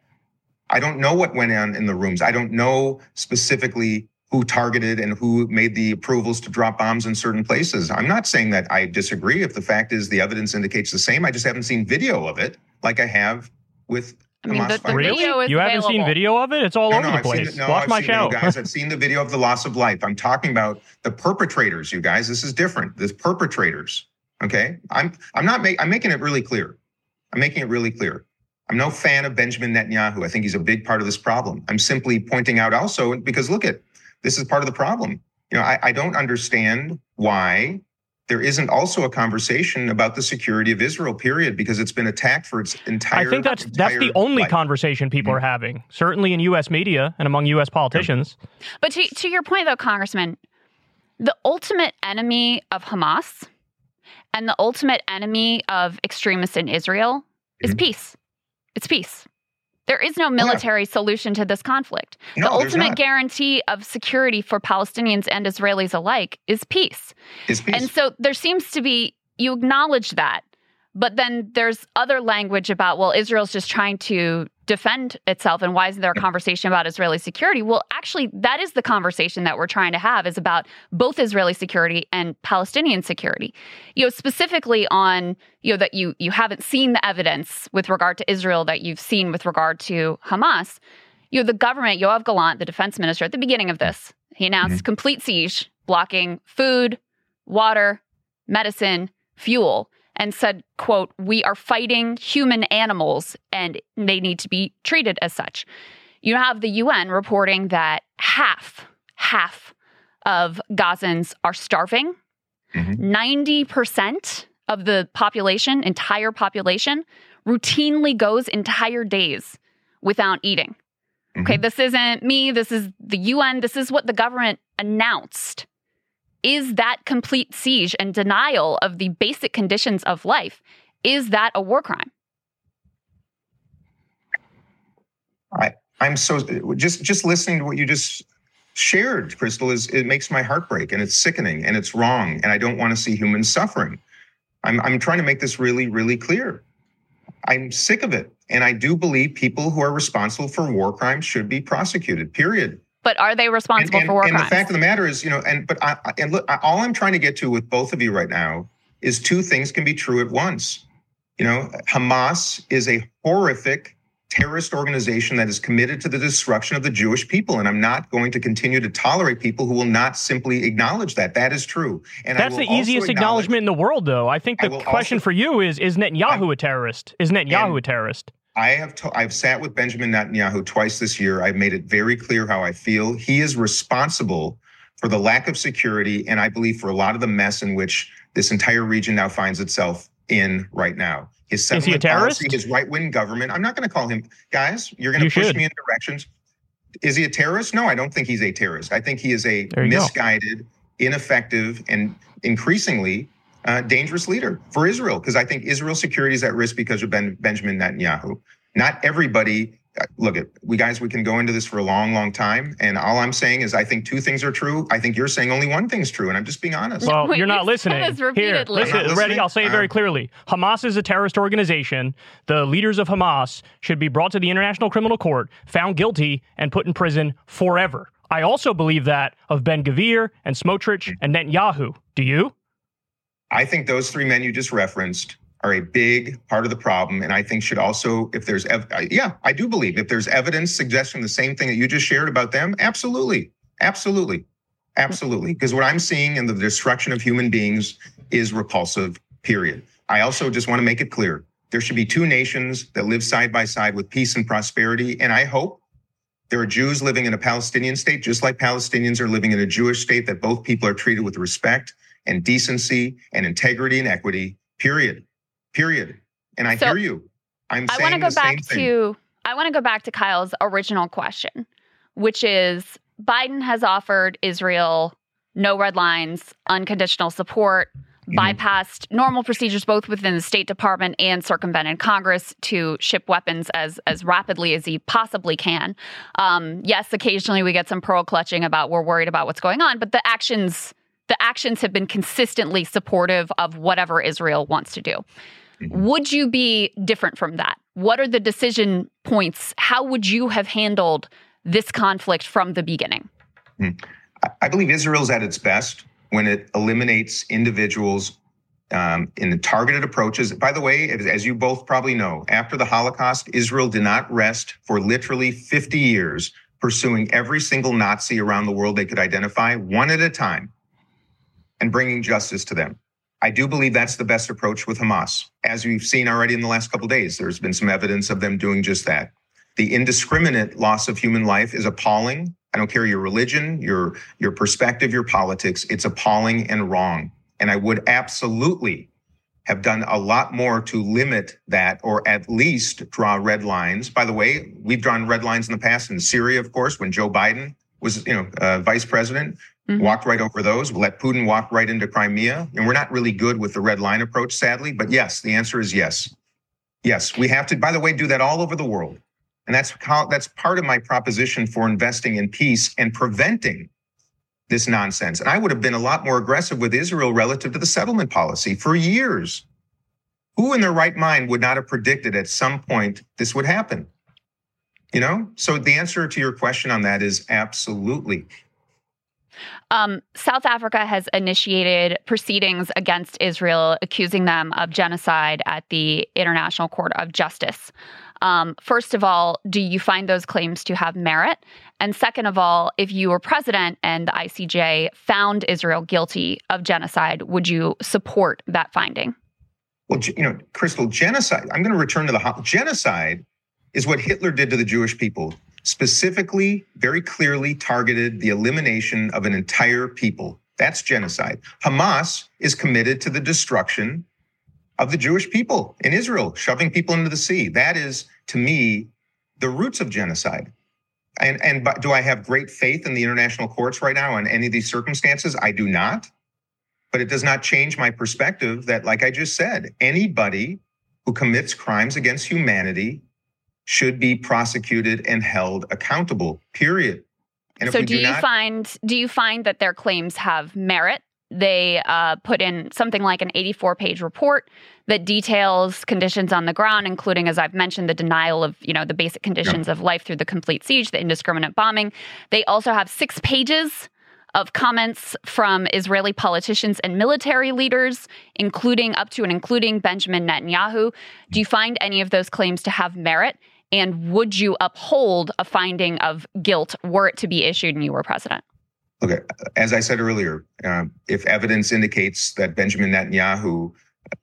[SPEAKER 2] I don't know what went on in the rooms. I don't know specifically who targeted and who made the approvals to drop bombs in certain places. I'm not saying that I disagree if the fact is the evidence indicates the same. I just haven't seen video of it like I have with I mean,
[SPEAKER 3] the, the really? you haven't seen video of it? It's all no, over no, the I've place. no, Watch
[SPEAKER 2] I've
[SPEAKER 3] my show,
[SPEAKER 2] guys. I've seen the video of the loss of life. I'm talking about the perpetrators. You guys, this is different. The perpetrators. Okay, I'm I'm not making I'm making it really clear. I'm making it really clear. I'm no fan of Benjamin Netanyahu. I think he's a big part of this problem. I'm simply pointing out also because look at this is part of the problem. You know, I, I don't understand why there isn't also a conversation about the security of Israel, period, because it's been attacked for its entire.
[SPEAKER 3] I think that's that's the only life. conversation people mm-hmm. are having, certainly in U.S. media and among U.S. politicians.
[SPEAKER 1] But to to your point, though, Congressman, the ultimate enemy of Hamas and the ultimate enemy of extremists in Israel mm-hmm. is peace. It's peace. There is no military yeah. solution to this conflict. No, the ultimate guarantee of security for Palestinians and Israelis alike is peace.
[SPEAKER 2] Is peace.
[SPEAKER 1] And so there seems to be, you acknowledge that, but then there's other language about, well, Israel's just trying to defend itself and why isn't there a conversation about Israeli security? Well, actually, that is the conversation that we're trying to have is about both Israeli security and Palestinian security. You know, specifically on, you know, that you you haven't seen the evidence with regard to Israel that you've seen with regard to Hamas. You know, the government, Yoav Gallant, the defense minister, at the beginning of this, he announced mm-hmm. complete siege, blocking food, water, medicine, fuel and said, quote, we are fighting human animals and they need to be treated as such. You have the UN reporting that half, half of Gazans are starving. Mm-hmm. 90% of the population, entire population, routinely goes entire days without eating. Mm-hmm. Okay, this isn't me. This is the UN. This is what the government announced is that complete siege and denial of the basic conditions of life is that a war crime?
[SPEAKER 2] I i'm so just just listening to what you just shared Krystal is it makes my heart break and it's sickening and it's wrong and i don't want to see humans suffering. I'm i'm trying to make this really really clear. I'm sick of it and i do believe people who are responsible for war crimes should be prosecuted period
[SPEAKER 1] but are they responsible
[SPEAKER 2] and, and,
[SPEAKER 1] for war
[SPEAKER 2] and
[SPEAKER 1] crimes?
[SPEAKER 2] the fact of the matter is, you know, and but I, and look, all I'm trying to get to with both of you right now is two things can be true at once. You know, Hamas is a horrific terrorist organization that is committed to the destruction of the Jewish people. And I'm not going to continue to tolerate people who will not simply acknowledge that. That is true.
[SPEAKER 3] And that's the easiest acknowledgement in the world, though. I think the I question also, for you is Is Netanyahu I, a terrorist? Is Netanyahu a terrorist?
[SPEAKER 2] I have to, I've sat with Benjamin Netanyahu twice this year. I've made it very clear how I feel. He is responsible for the lack of security, and I believe for a lot of the mess in which this entire region now finds itself in right now.
[SPEAKER 3] His is he a terrorist?
[SPEAKER 2] Policy, his right wing government. I'm not going to call him guys. You're going to you push should. me in directions. Is he a terrorist? No, I don't think he's a terrorist. I think he is a misguided, go. ineffective, and increasingly uh, dangerous leader for Israel because I think Israel's security is at risk because of ben, Benjamin Netanyahu. Not everybody. Uh, look at we guys. We can go into this for a long, long time, and all I'm saying is I think two things are true. I think you're saying only one thing's true, and I'm just being honest.
[SPEAKER 3] Well, Wait, you're not listening. Here, listen, ready? I'll say it very uh, clearly. Hamas is a terrorist organization. The leaders of Hamas should be brought to the International Criminal Court, found guilty, and put in prison forever. I also believe that of Ben Gvir and Smotrich and Netanyahu. Do you?
[SPEAKER 2] I think those three men you just referenced are a big part of the problem. And I think should also, if there's, ev- yeah, I do believe if there's evidence suggesting the same thing that you just shared about them, absolutely, absolutely, absolutely. Because what I'm seeing in the destruction of human beings is repulsive, period. I also just want to make it clear there should be two nations that live side by side with peace and prosperity. And I hope there are Jews living in a Palestinian state, just like Palestinians are living in a Jewish state, that both people are treated with respect and decency and integrity and equity, period. Period. And I so, hear you. I'm I want to go back
[SPEAKER 1] to I want to go back to Kyle's original question, which is Biden has offered Israel no red lines, unconditional support, mm-hmm. bypassed normal procedures both within the State Department and circumvented Congress to ship weapons as as rapidly as he possibly can. Um, yes, occasionally we get some pearl clutching about we're worried about what's going on, but the actions the actions have been consistently supportive of whatever Israel wants to do. Mm-hmm. Would you be different from that? What are the decision points? How would you have handled this conflict from the beginning?
[SPEAKER 2] Mm-hmm. I believe Israel's at its best when it eliminates individuals um, in the targeted approaches. By the way, as you both probably know, after the Holocaust, Israel did not rest for literally 50 years pursuing every single Nazi around the world they could identify, one at a time, and bringing justice to them. I do believe that's the best approach with Hamas. As we've seen already in the last couple days, there's been some evidence of them doing just that. The indiscriminate loss of human life is appalling. I don't care your religion, your your perspective, your politics. It's appalling and wrong. And I would absolutely have done a lot more to limit that or at least draw red lines. By the way, we've drawn red lines in the past in Syria, of course, when Joe Biden was, you know, uh, vice president, mm-hmm. walked right over those. Let Putin walk right into Crimea. And we're not really good with the red line approach, sadly. But yes, the answer is yes. Yes, we have to, by the way, do that all over the world. And that's how that's part of my proposition for investing in peace and preventing this nonsense. And I would have been a lot more aggressive with Israel relative to the settlement policy for years. Who in their right mind would not have predicted at some point this would happen? You know? So the answer to your question on that is absolutely.
[SPEAKER 1] Um, South Africa has initiated proceedings against Israel, accusing them of genocide at the International Court of Justice. Um, first of all, do you find those claims to have merit? And second of all, if you were president and the ICJ found Israel guilty of genocide, would you support that finding?
[SPEAKER 2] Well, you know, Krystal, genocide, I'm going to return to the genocide is what Hitler did to the Jewish people, specifically, very clearly targeted the elimination of an entire people. That's genocide. Hamas is committed to the destruction of the Jewish people in Israel, shoving people into the sea. That is, to me, the roots of genocide. And, and do I have great faith in the international courts right now on any of these circumstances? I do not. But it does not change my perspective that, like I just said, anybody who commits crimes against humanity should be prosecuted and held accountable. Period.
[SPEAKER 1] And so, do, do, you not, find do you find that their claims have merit? They uh, put in something like an 84 page report that details conditions on the ground, including, as I've mentioned, the denial of you know the basic conditions yeah. of life through the complete siege, the indiscriminate bombing. They also have six pages of comments from Israeli politicians and military leaders, including up to and including Benjamin Netanyahu. Do you find any of those claims to have merit? And would you uphold a finding of guilt were it to be issued and you were president?
[SPEAKER 2] Okay, as I said earlier, uh, if evidence indicates that Benjamin Netanyahu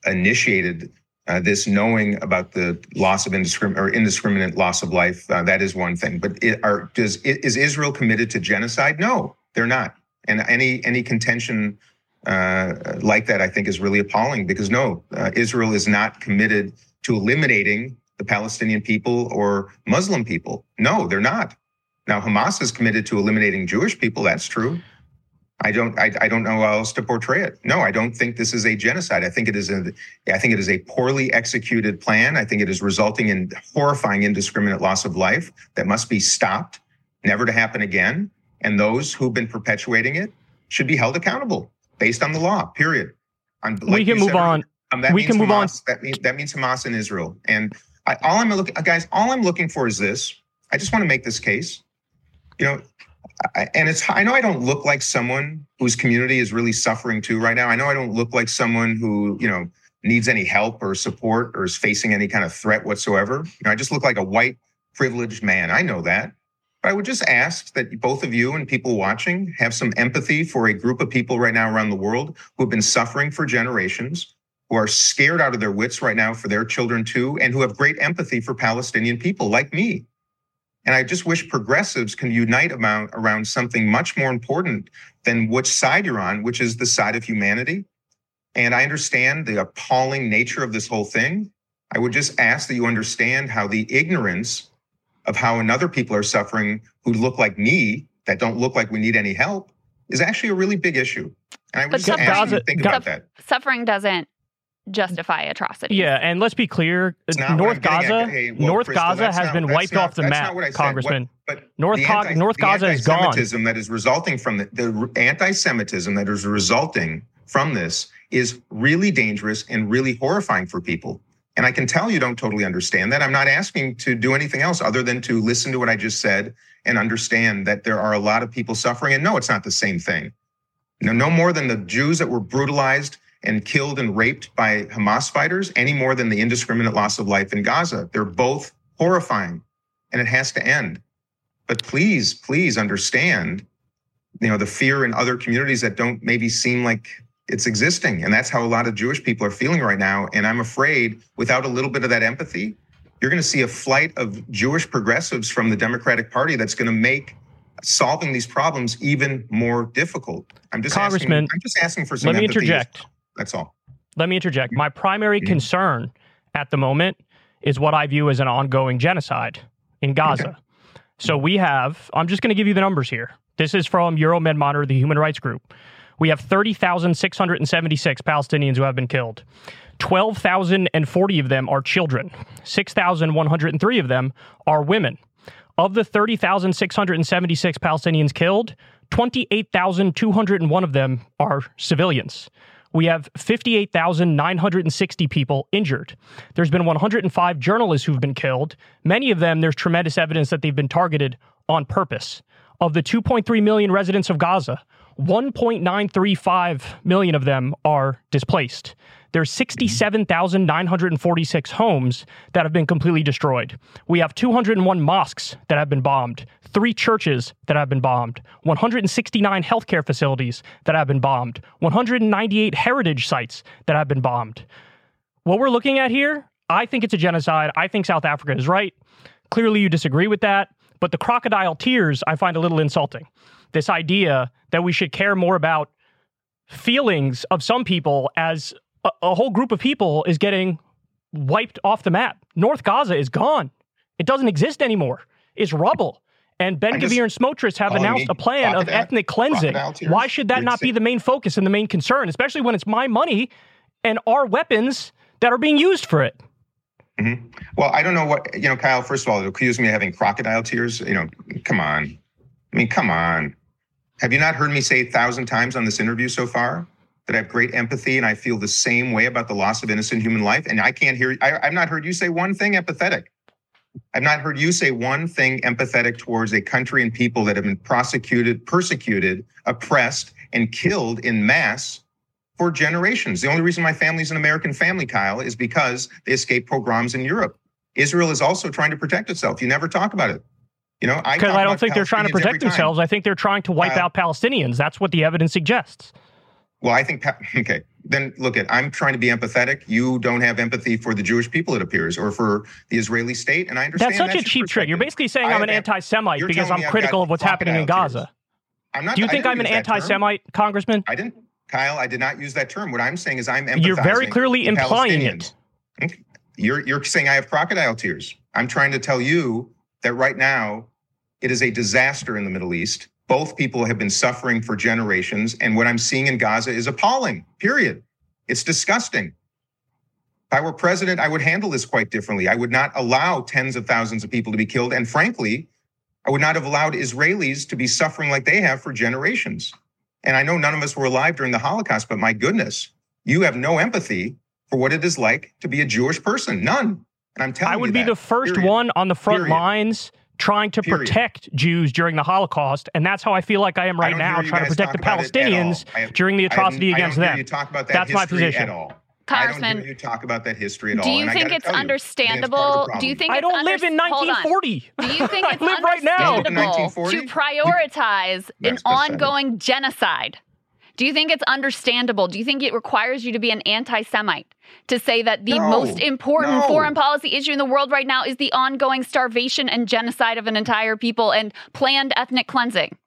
[SPEAKER 2] initiated uh, this knowing about the loss of indiscriminate or indiscriminate loss of life, uh, that is one thing. But it, are, does is Israel committed to genocide? No, they're not. And any any contention uh, like that, I think, is really appalling because no, uh, Israel is not committed to eliminating the Palestinian people or Muslim people. No, they're not. Now, Hamas is committed to eliminating Jewish people. That's true. I don't. I, I don't know how else to portray it. No, I don't think this is a genocide. I think it is a. I think it is a poorly executed plan. I think it is resulting in horrifying, indiscriminate loss of life that must be stopped, never to happen again. And those who've been perpetuating it should be held accountable based on the law. Period.
[SPEAKER 3] On, like we can move on. Um, we can Hamas, move on.
[SPEAKER 2] That means that means Hamas and Israel. And I, all I'm looking, uh, guys, all I'm looking for is this. I just want to make this case. You know, I, and it's I know I don't look like someone whose community is really suffering too right now. I know I don't look like someone who you know needs any help or support or is facing any kind of threat whatsoever. You know, I just look like a white privileged man. I know that. But I would just ask that both of you and people watching have some empathy for a group of people right now around the world who have been suffering for generations, who are scared out of their wits right now for their children too, and who have great empathy for Palestinian people like me. And I just wish progressives can unite around, around something much more important than which side you're on, which is the side of humanity. And I understand the appalling nature of this whole thing. I would just ask that you understand how the ignorance of how another people are suffering who look like me, that don't look like we need any help, is actually a really big issue. And I would just ask you to think about that.
[SPEAKER 1] Suffering doesn't justify atrocity.
[SPEAKER 3] Yeah, and let's be clear, uh, North Gaza, hey, well, North Krystal, Gaza has not, been wiped not, off the map, Congressman. What, but North, anti, North Gaza is gone.
[SPEAKER 2] Anti-Semitism that is resulting from the, the anti-Semitism that is resulting from this is really dangerous and really horrifying for people. And I can tell you don't totally understand that. I'm not asking to do anything else other than to listen to what I just said and understand that there are a lot of people suffering. And no, it's not the same thing. No, no more than the Jews that were brutalized and killed and raped by Hamas fighters, any more than the indiscriminate loss of life in Gaza. They're both horrifying, and it has to end. But please, please understand, you know, the fear in other communities that don't maybe seem like it's existing. And that's how a lot of Jewish people are feeling right now. And I'm afraid without a little bit of that empathy, you're going to see a flight of Jewish progressives from the Democratic Party that's going to make solving these problems even more difficult. I'm just
[SPEAKER 3] Congressman,
[SPEAKER 2] asking, I'm just asking for some
[SPEAKER 3] Let me
[SPEAKER 2] empathy.
[SPEAKER 3] interject.
[SPEAKER 2] That's all.
[SPEAKER 3] Let me interject. My primary mm-hmm. concern at the moment is what I view as an ongoing genocide in Gaza. Okay. So we have, I'm just going to give you the numbers here. This is from Euromed Monitor, the human rights group. We have 30,676 Palestinians who have been killed. 12,040 of them are children. 6,103 of them are women. Of the 30,676 Palestinians killed, 28,201 of them are civilians. We have 58,960 people injured. There's been 105 journalists who've been killed. Many of them, there's tremendous evidence that they've been targeted on purpose. Of the 2.3 million residents of Gaza, 1.935 million of them are displaced. There's 67,946 homes that have been completely destroyed. We have 201 mosques that have been bombed, three churches that have been bombed, 169 healthcare facilities that have been bombed, 198 heritage sites that have been bombed. What we're looking at here, I think it's a genocide. I think South Africa is right. Clearly, you disagree with that. But the crocodile tears, I find a little insulting. This idea that we should care more about feelings of some people as a, a whole group of people is getting wiped off the map. North Gaza is gone. It doesn't exist anymore. It's rubble. And Ben Gvir and Smotrich have announced a plan of ethnic cleansing. Why should that not be the main focus and the main concern, especially when it's my money and our weapons that are being used for it?
[SPEAKER 2] Mm-hmm. Well, I don't know what, you know, Kyle, first of all, accuse me of having crocodile tears. You know, come on. I mean, come on. Have you not heard me say a thousand times on this interview so far that I have great empathy and I feel the same way about the loss of innocent human life? And I can't hear, I, I've not heard you say one thing empathetic. I've not heard you say one thing empathetic towards a country and people that have been prosecuted, persecuted, oppressed, and killed in mass for generations. The only reason my family's an American family, Kyle, is because they escaped pogroms in Europe. Israel is also trying to protect itself. You never talk about it. You know,
[SPEAKER 3] because I, I, don't think they're trying to protect themselves. I think they're trying to wipe uh, out Palestinians. That's what the evidence suggests.
[SPEAKER 2] Well, I think okay. Then look at I'm trying to be empathetic. You don't have empathy for the Jewish people, it appears, or for the Israeli state. And I understand
[SPEAKER 3] that's such
[SPEAKER 2] that's
[SPEAKER 3] a cheap trick. You're basically saying I am an anti-Semite because I'm critical of what's happening in Gaza.
[SPEAKER 2] I'm not,
[SPEAKER 3] Do you think I'm an anti-Semite, Congressman?
[SPEAKER 2] I didn't, Kyle. I did not use that term. What I'm saying is I'm empathizing.
[SPEAKER 3] You're very clearly implying it.
[SPEAKER 2] You're you're saying I have crocodile tears. I'm trying to tell you that right now it is a disaster in the Middle East. Both people have been suffering for generations. And what I'm seeing in Gaza is appalling, period. It's disgusting. If I were president, I would handle this quite differently. I would not allow tens of thousands of people to be killed. And frankly, I would not have allowed Israelis to be suffering like they have for generations. And I know none of us were alive during the Holocaust, but my goodness, you have no empathy for what it is like to be a Jewish person. None. And I'm telling you,
[SPEAKER 3] I would
[SPEAKER 2] be
[SPEAKER 3] that, the first period. one on the front period. lines trying to Period. protect Jews during the Holocaust, and that's how I feel like I am right I now, trying to protect the Palestinians have, during the atrocity against them.
[SPEAKER 2] You talk about that that's my position. At all. Congressman, I don't hear you talk about that history at all.
[SPEAKER 1] Do you think it's understandable? You, do you think
[SPEAKER 3] I don't live in 1940?
[SPEAKER 1] Do you think it's understandable to prioritize an ongoing genocide? Do you think it's understandable? Do you think it requires you to be an anti Semite to say that the no, most important no. foreign policy issue in the world right now is the ongoing starvation and genocide of an entire people and planned ethnic cleansing?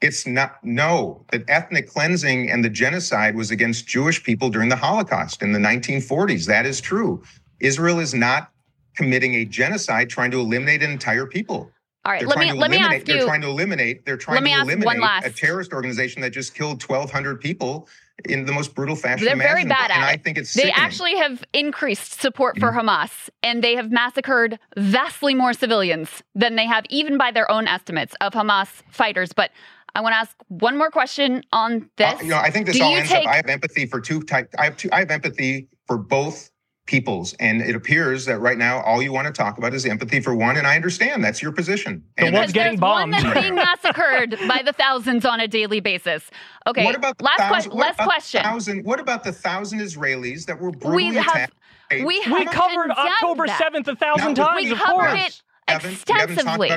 [SPEAKER 2] It's not, no. The ethnic cleansing and the genocide was against Jewish people during the Holocaust in the 1940s. That is true. Israel is not committing a genocide trying to eliminate an entire people.
[SPEAKER 1] All right, let me let me ask
[SPEAKER 2] you. They're trying to eliminate. They're trying to eliminate a terrorist organization that just killed 1,200 people in the most brutal fashion.
[SPEAKER 1] They're very bad
[SPEAKER 2] at
[SPEAKER 1] and
[SPEAKER 2] it. I think it's
[SPEAKER 1] they
[SPEAKER 2] sickening.
[SPEAKER 1] actually have increased support for mm-hmm. Hamas, and they have massacred vastly more civilians than they have, even by their own estimates of Hamas fighters. But I want to ask one more question on this. Uh,
[SPEAKER 2] you know, I think this
[SPEAKER 1] Do
[SPEAKER 2] all ends
[SPEAKER 1] take...
[SPEAKER 2] up. I have empathy for two type. I have two. I have empathy for both peoples. And it appears that right now all you want to talk about is empathy for one, and I understand that's your position.
[SPEAKER 3] The
[SPEAKER 2] and
[SPEAKER 3] one's getting bombed.
[SPEAKER 1] One that's being massacred by the thousands on a daily basis. Okay.
[SPEAKER 2] What about
[SPEAKER 1] last,
[SPEAKER 2] thousand,
[SPEAKER 1] que- last question?
[SPEAKER 2] Thousand, what about the thousand Israelis that were brutally we have, attacked?
[SPEAKER 1] We,
[SPEAKER 3] have we covered October seventh a thousand no, times.
[SPEAKER 1] We covered it extensively.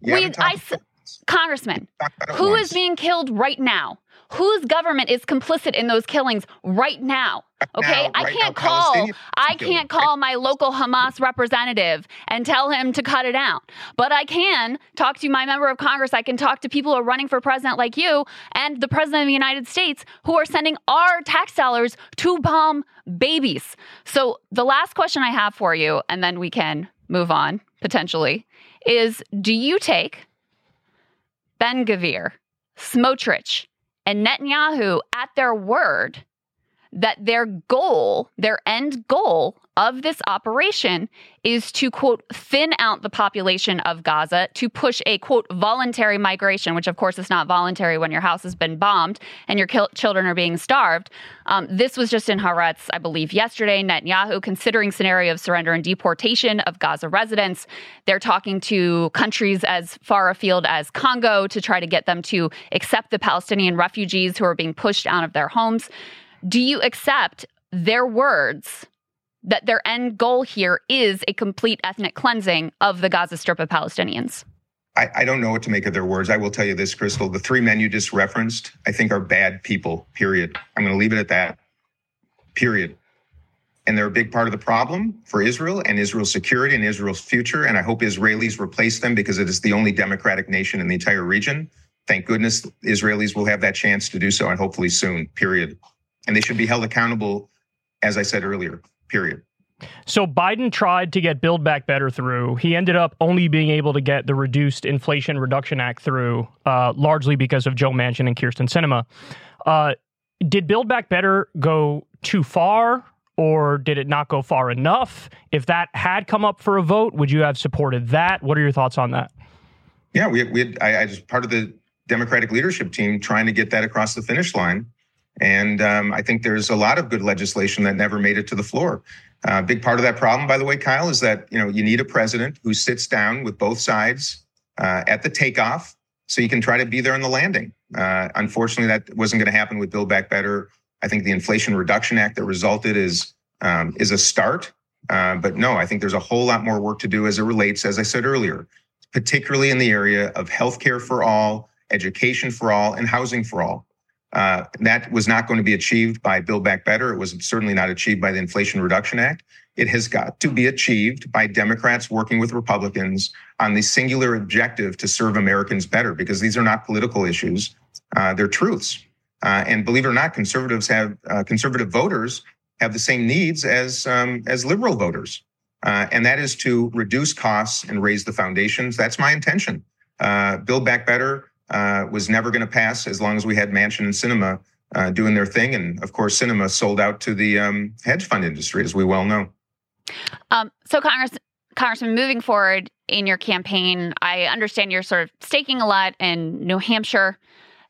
[SPEAKER 2] We, I,
[SPEAKER 1] Congressman, who is being killed right now? Whose government is complicit in those killings right now? Okay,
[SPEAKER 2] now,
[SPEAKER 1] I
[SPEAKER 2] right
[SPEAKER 1] can't
[SPEAKER 2] now,
[SPEAKER 1] call I can't call my local Hamas representative and tell him to cut it out. But I can talk to my member of Congress. I can talk to people who are running for president like you and the president of the United States who are sending our tax dollars to bomb babies. So the last question I have for you and then we can move on potentially is do you take Ben Gvir, Smotrich, and Netanyahu at their word that their goal, their end goal of this operation is to, quote, thin out the population of Gaza to push a, quote, voluntary migration, which of course is not voluntary when your house has been bombed and your children are being starved. Um, this was just in Haaretz, I believe, yesterday. Netanyahu considering scenario of surrender and deportation of Gaza residents. They're talking to countries as far afield as Congo to try to get them to accept the Palestinian refugees who are being pushed out of their homes. Do you accept their words that their end goal here is a complete ethnic cleansing of the Gaza Strip of Palestinians?
[SPEAKER 2] I, I, don't know what to make of their words. I will tell you this, Krystal. The three men you just referenced, I think, are bad people, period. I'm going to leave it at that, period. And they're a big part of the problem for Israel and Israel's security and Israel's future. And I hope Israelis replace them because it is the only democratic nation in the entire region. Thank goodness Israelis will have that chance to do so, and hopefully soon, period and they should be held accountable, as I said earlier, period.
[SPEAKER 3] So Biden tried to get Build Back Better through. He ended up only being able to get the Reduced Inflation Reduction Act through, uh, largely because of Joe Manchin and Kyrsten Sinema. Uh, did Build Back Better go too far, or did it not go far enough? If that had come up for a vote, would you have supported that? What are your thoughts on that?
[SPEAKER 2] Yeah, we, we had, I, I was part of the Democratic leadership team trying to get that across the finish line. And um, I think there's a lot of good legislation that never made it to the floor. A uh, big part of that problem, by the way, Kyle, is that you know you need a president who sits down with both sides uh, at the takeoff, so you can try to be there on the landing. Uh, unfortunately, that wasn't going to happen with Build Back Better. I think the Inflation Reduction Act that resulted is um, is a start, uh, but no, I think there's a whole lot more work to do as it relates, as I said earlier, particularly in the area of healthcare for all, education for all, and housing for all. Uh, that was not going to be achieved by Build Back Better. It was certainly not achieved by the Inflation Reduction Act. It has got to be achieved by Democrats working with Republicans on the singular objective to serve Americans better, because these are not political issues; uh, they're truths. Uh, and believe it or not, conservatives have uh, conservative voters have the same needs as um, as liberal voters, uh, and that is to reduce costs and raise the foundations. That's my intention. Uh, Build Back Better uh, was never going to pass as long as we had Manchin and Sinema uh, doing their thing. And of course, Sinema sold out to the um, hedge fund industry, as we well know.
[SPEAKER 1] Um, so, Congress, Congressman, moving forward in your campaign, I understand you're sort of staking a lot in New Hampshire.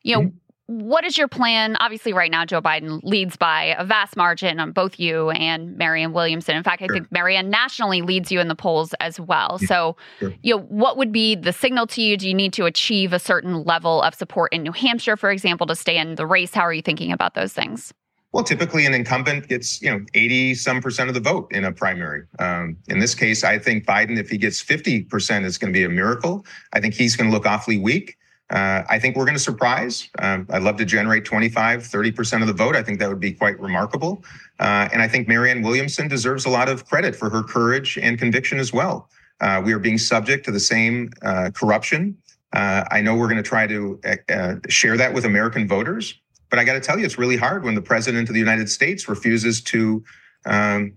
[SPEAKER 1] You know, mm-hmm what is your plan? Obviously, right now, Joe Biden leads by a vast margin on both you and Marianne Williamson. In fact, I sure. think Marianne nationally leads you in the polls as well. Yeah. So, sure. you know, what would be the signal to you? Do you need to achieve a certain level of support in New Hampshire, for example, to stay in the race? How are you thinking about those things?
[SPEAKER 2] Well, typically an incumbent gets, you know, 80 some percent of the vote in a primary. Um, in this case, I think Biden, if he gets 50%, is going to be a miracle. I think he's going to look awfully weak. Uh, I think we're going to surprise. Um, I'd love to generate 25, 30% of the vote. I think that would be quite remarkable. Uh, and I think Marianne Williamson deserves a lot of credit for her courage and conviction as well. Uh, we are being subject to the same uh, corruption. Uh, I know we're going to try to uh, share that with American voters, but I got to tell you, it's really hard when the president of the United States refuses to um,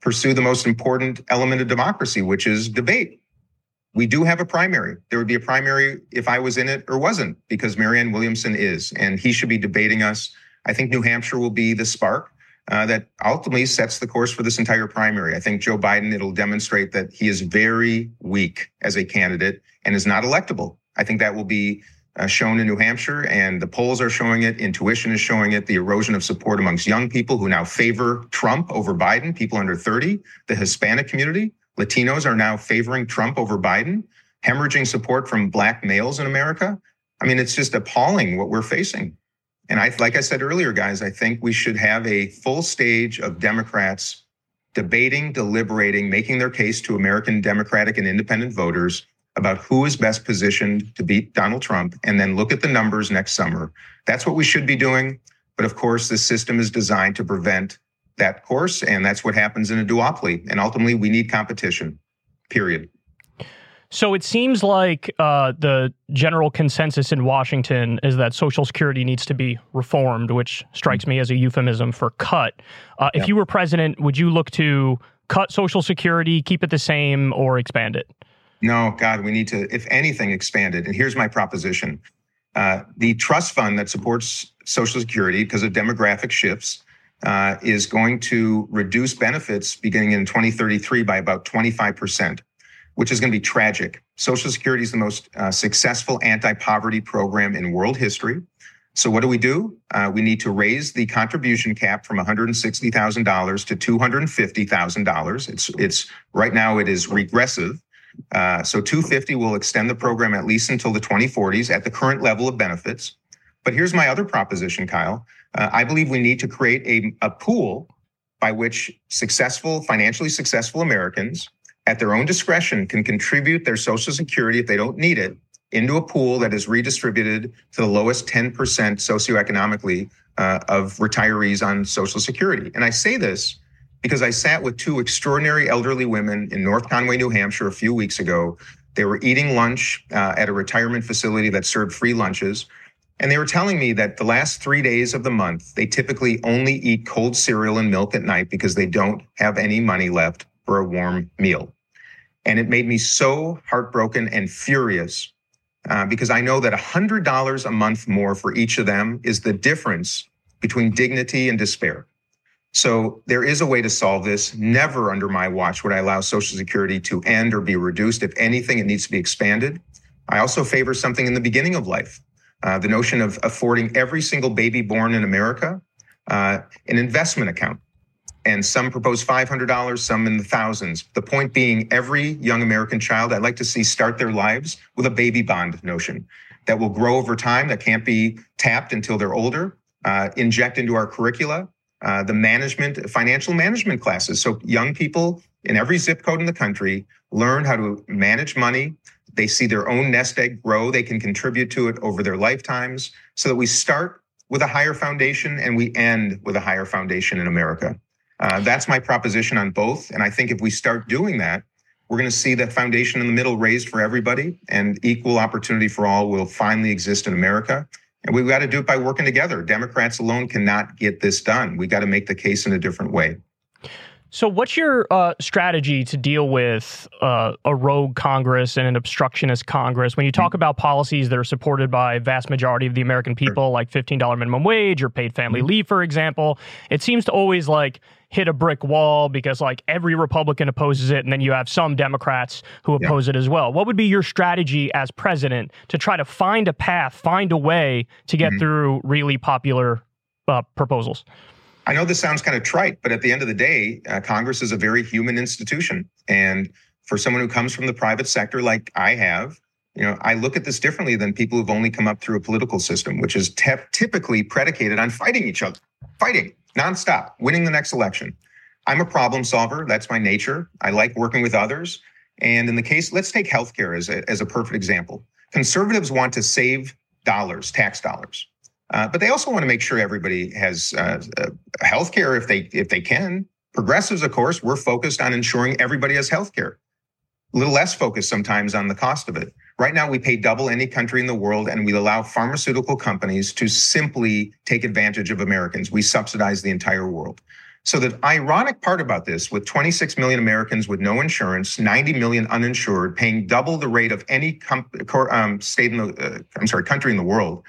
[SPEAKER 2] pursue the most important element of democracy, which is debate. We do have a primary. There would be a primary if I was in it or wasn't, because Marianne Williamson is, and he should be debating us. I think New Hampshire will be the spark uh, that ultimately sets the course for this entire primary. I think Joe Biden, it'll demonstrate that he is very weak as a candidate and is not electable. I think that will be uh, shown in New Hampshire, and the polls are showing it. Intuition is showing it. The erosion of support amongst young people who now favor Trump over Biden, people under 30, the Hispanic community. Latinos are now favoring Trump over Biden, hemorrhaging support from black males in America. I mean, it's just appalling what we're facing. And I, like I said earlier, guys, I think we should have a full stage of Democrats debating, deliberating, making their case to American Democratic and independent voters about who is best positioned to beat Donald Trump, and then look at the numbers next summer. That's what we should be doing. But of course, the system is designed to prevent that course, and that's what happens in a duopoly. And ultimately, we need competition, period.
[SPEAKER 3] So it seems like uh, the general consensus in Washington is that Social Security needs to be reformed, which strikes me as a euphemism for cut. Uh, if you were president, would you look to cut Social Security, keep it the same, or expand it?
[SPEAKER 2] No, God, we need to, if anything, expand it. And here's my proposition uh, the trust fund that supports Social Security because of demographic shifts. Uh, is going to reduce benefits beginning in 2033 by about 25% which is going to be tragic. Social Security is the most uh, successful anti poverty program in world history. So, what do we do? Uh, we need to raise the contribution cap from $160,000 to $250,000. It's, it's right now it is regressive. Uh, so 250 will extend the program at least until the 2040s at the current level of benefits. But here's my other proposition, Kyle. Uh, I believe we need to create a, a pool by which successful, financially successful Americans at their own discretion can contribute their social security if they don't need it into a pool that is redistributed to the lowest 10% socioeconomically uh, of retirees on social security. And I say this because I sat with two extraordinary elderly women in North Conway, New Hampshire a few weeks ago. They were eating lunch uh, at a retirement facility that served free lunches. And they were telling me that the last three days of the month, they typically only eat cold cereal and milk at night because they don't have any money left for a warm meal. And it made me so heartbroken and furious uh, because I know that $100 a month more for each of them is the difference between dignity and despair. So there is a way to solve this. Never under my watch would I allow Social Security to end or be reduced. If anything, it needs to be expanded. I also favor something in the beginning of life. Uh, the notion of affording every single baby born in America uh, an investment account and some propose $500, some in the thousands. The point being, every young American child I'd like to see start their lives with a baby bond notion that will grow over time, that can't be tapped until they're older, uh, inject into our curricula, uh, the management, financial management classes. So young people in every zip code in the country learn how to manage money. They see their own nest egg grow. They can contribute to it over their lifetimes so that we start with a higher foundation and we end with a higher foundation in America. Uh, that's my proposition on both. And I think if we start doing that, we're going to see that foundation in the middle raised for everybody and equal opportunity for all will finally exist in America. And we've got to do it by working together. Democrats alone cannot get this done. We've got to make the case in a different way.
[SPEAKER 3] So, what's your uh, strategy to deal with uh, a rogue Congress and an obstructionist Congress when you talk about policies that are supported by a vast majority of the American people, like $15 minimum wage or paid family mm-hmm. leave, for example? It seems to always like hit a brick wall because like every Republican opposes it, and then you have some Democrats who oppose yeah. it as well. What would be your strategy as president to try to find a path, find a way to get mm-hmm. through really popular uh, proposals?
[SPEAKER 2] I know this sounds kind of trite, but at the end of the day, uh, Congress is a very human institution. And for someone who comes from the private sector like I have, you know, I look at this differently than people who've only come up through a political system, which is te- typically predicated on fighting each other, fighting nonstop, winning the next election. I'm a problem solver. That's my nature. I like working with others. And in the case, let's take healthcare as a, as a perfect example. Conservatives want to save dollars, tax dollars. Uh, but they also want to make sure everybody has uh, uh, health care if they if they can. Progressives, of course, we're focused on ensuring everybody has health care. A little less focused sometimes on the cost of it. Right now, we pay double any country in the world, and we allow pharmaceutical companies to simply take advantage of Americans. We subsidize the entire world. So the ironic part about this, with 26 million Americans with no insurance, 90 million uninsured, paying double the rate of any com- um, state in the, uh, I'm sorry, country in the world,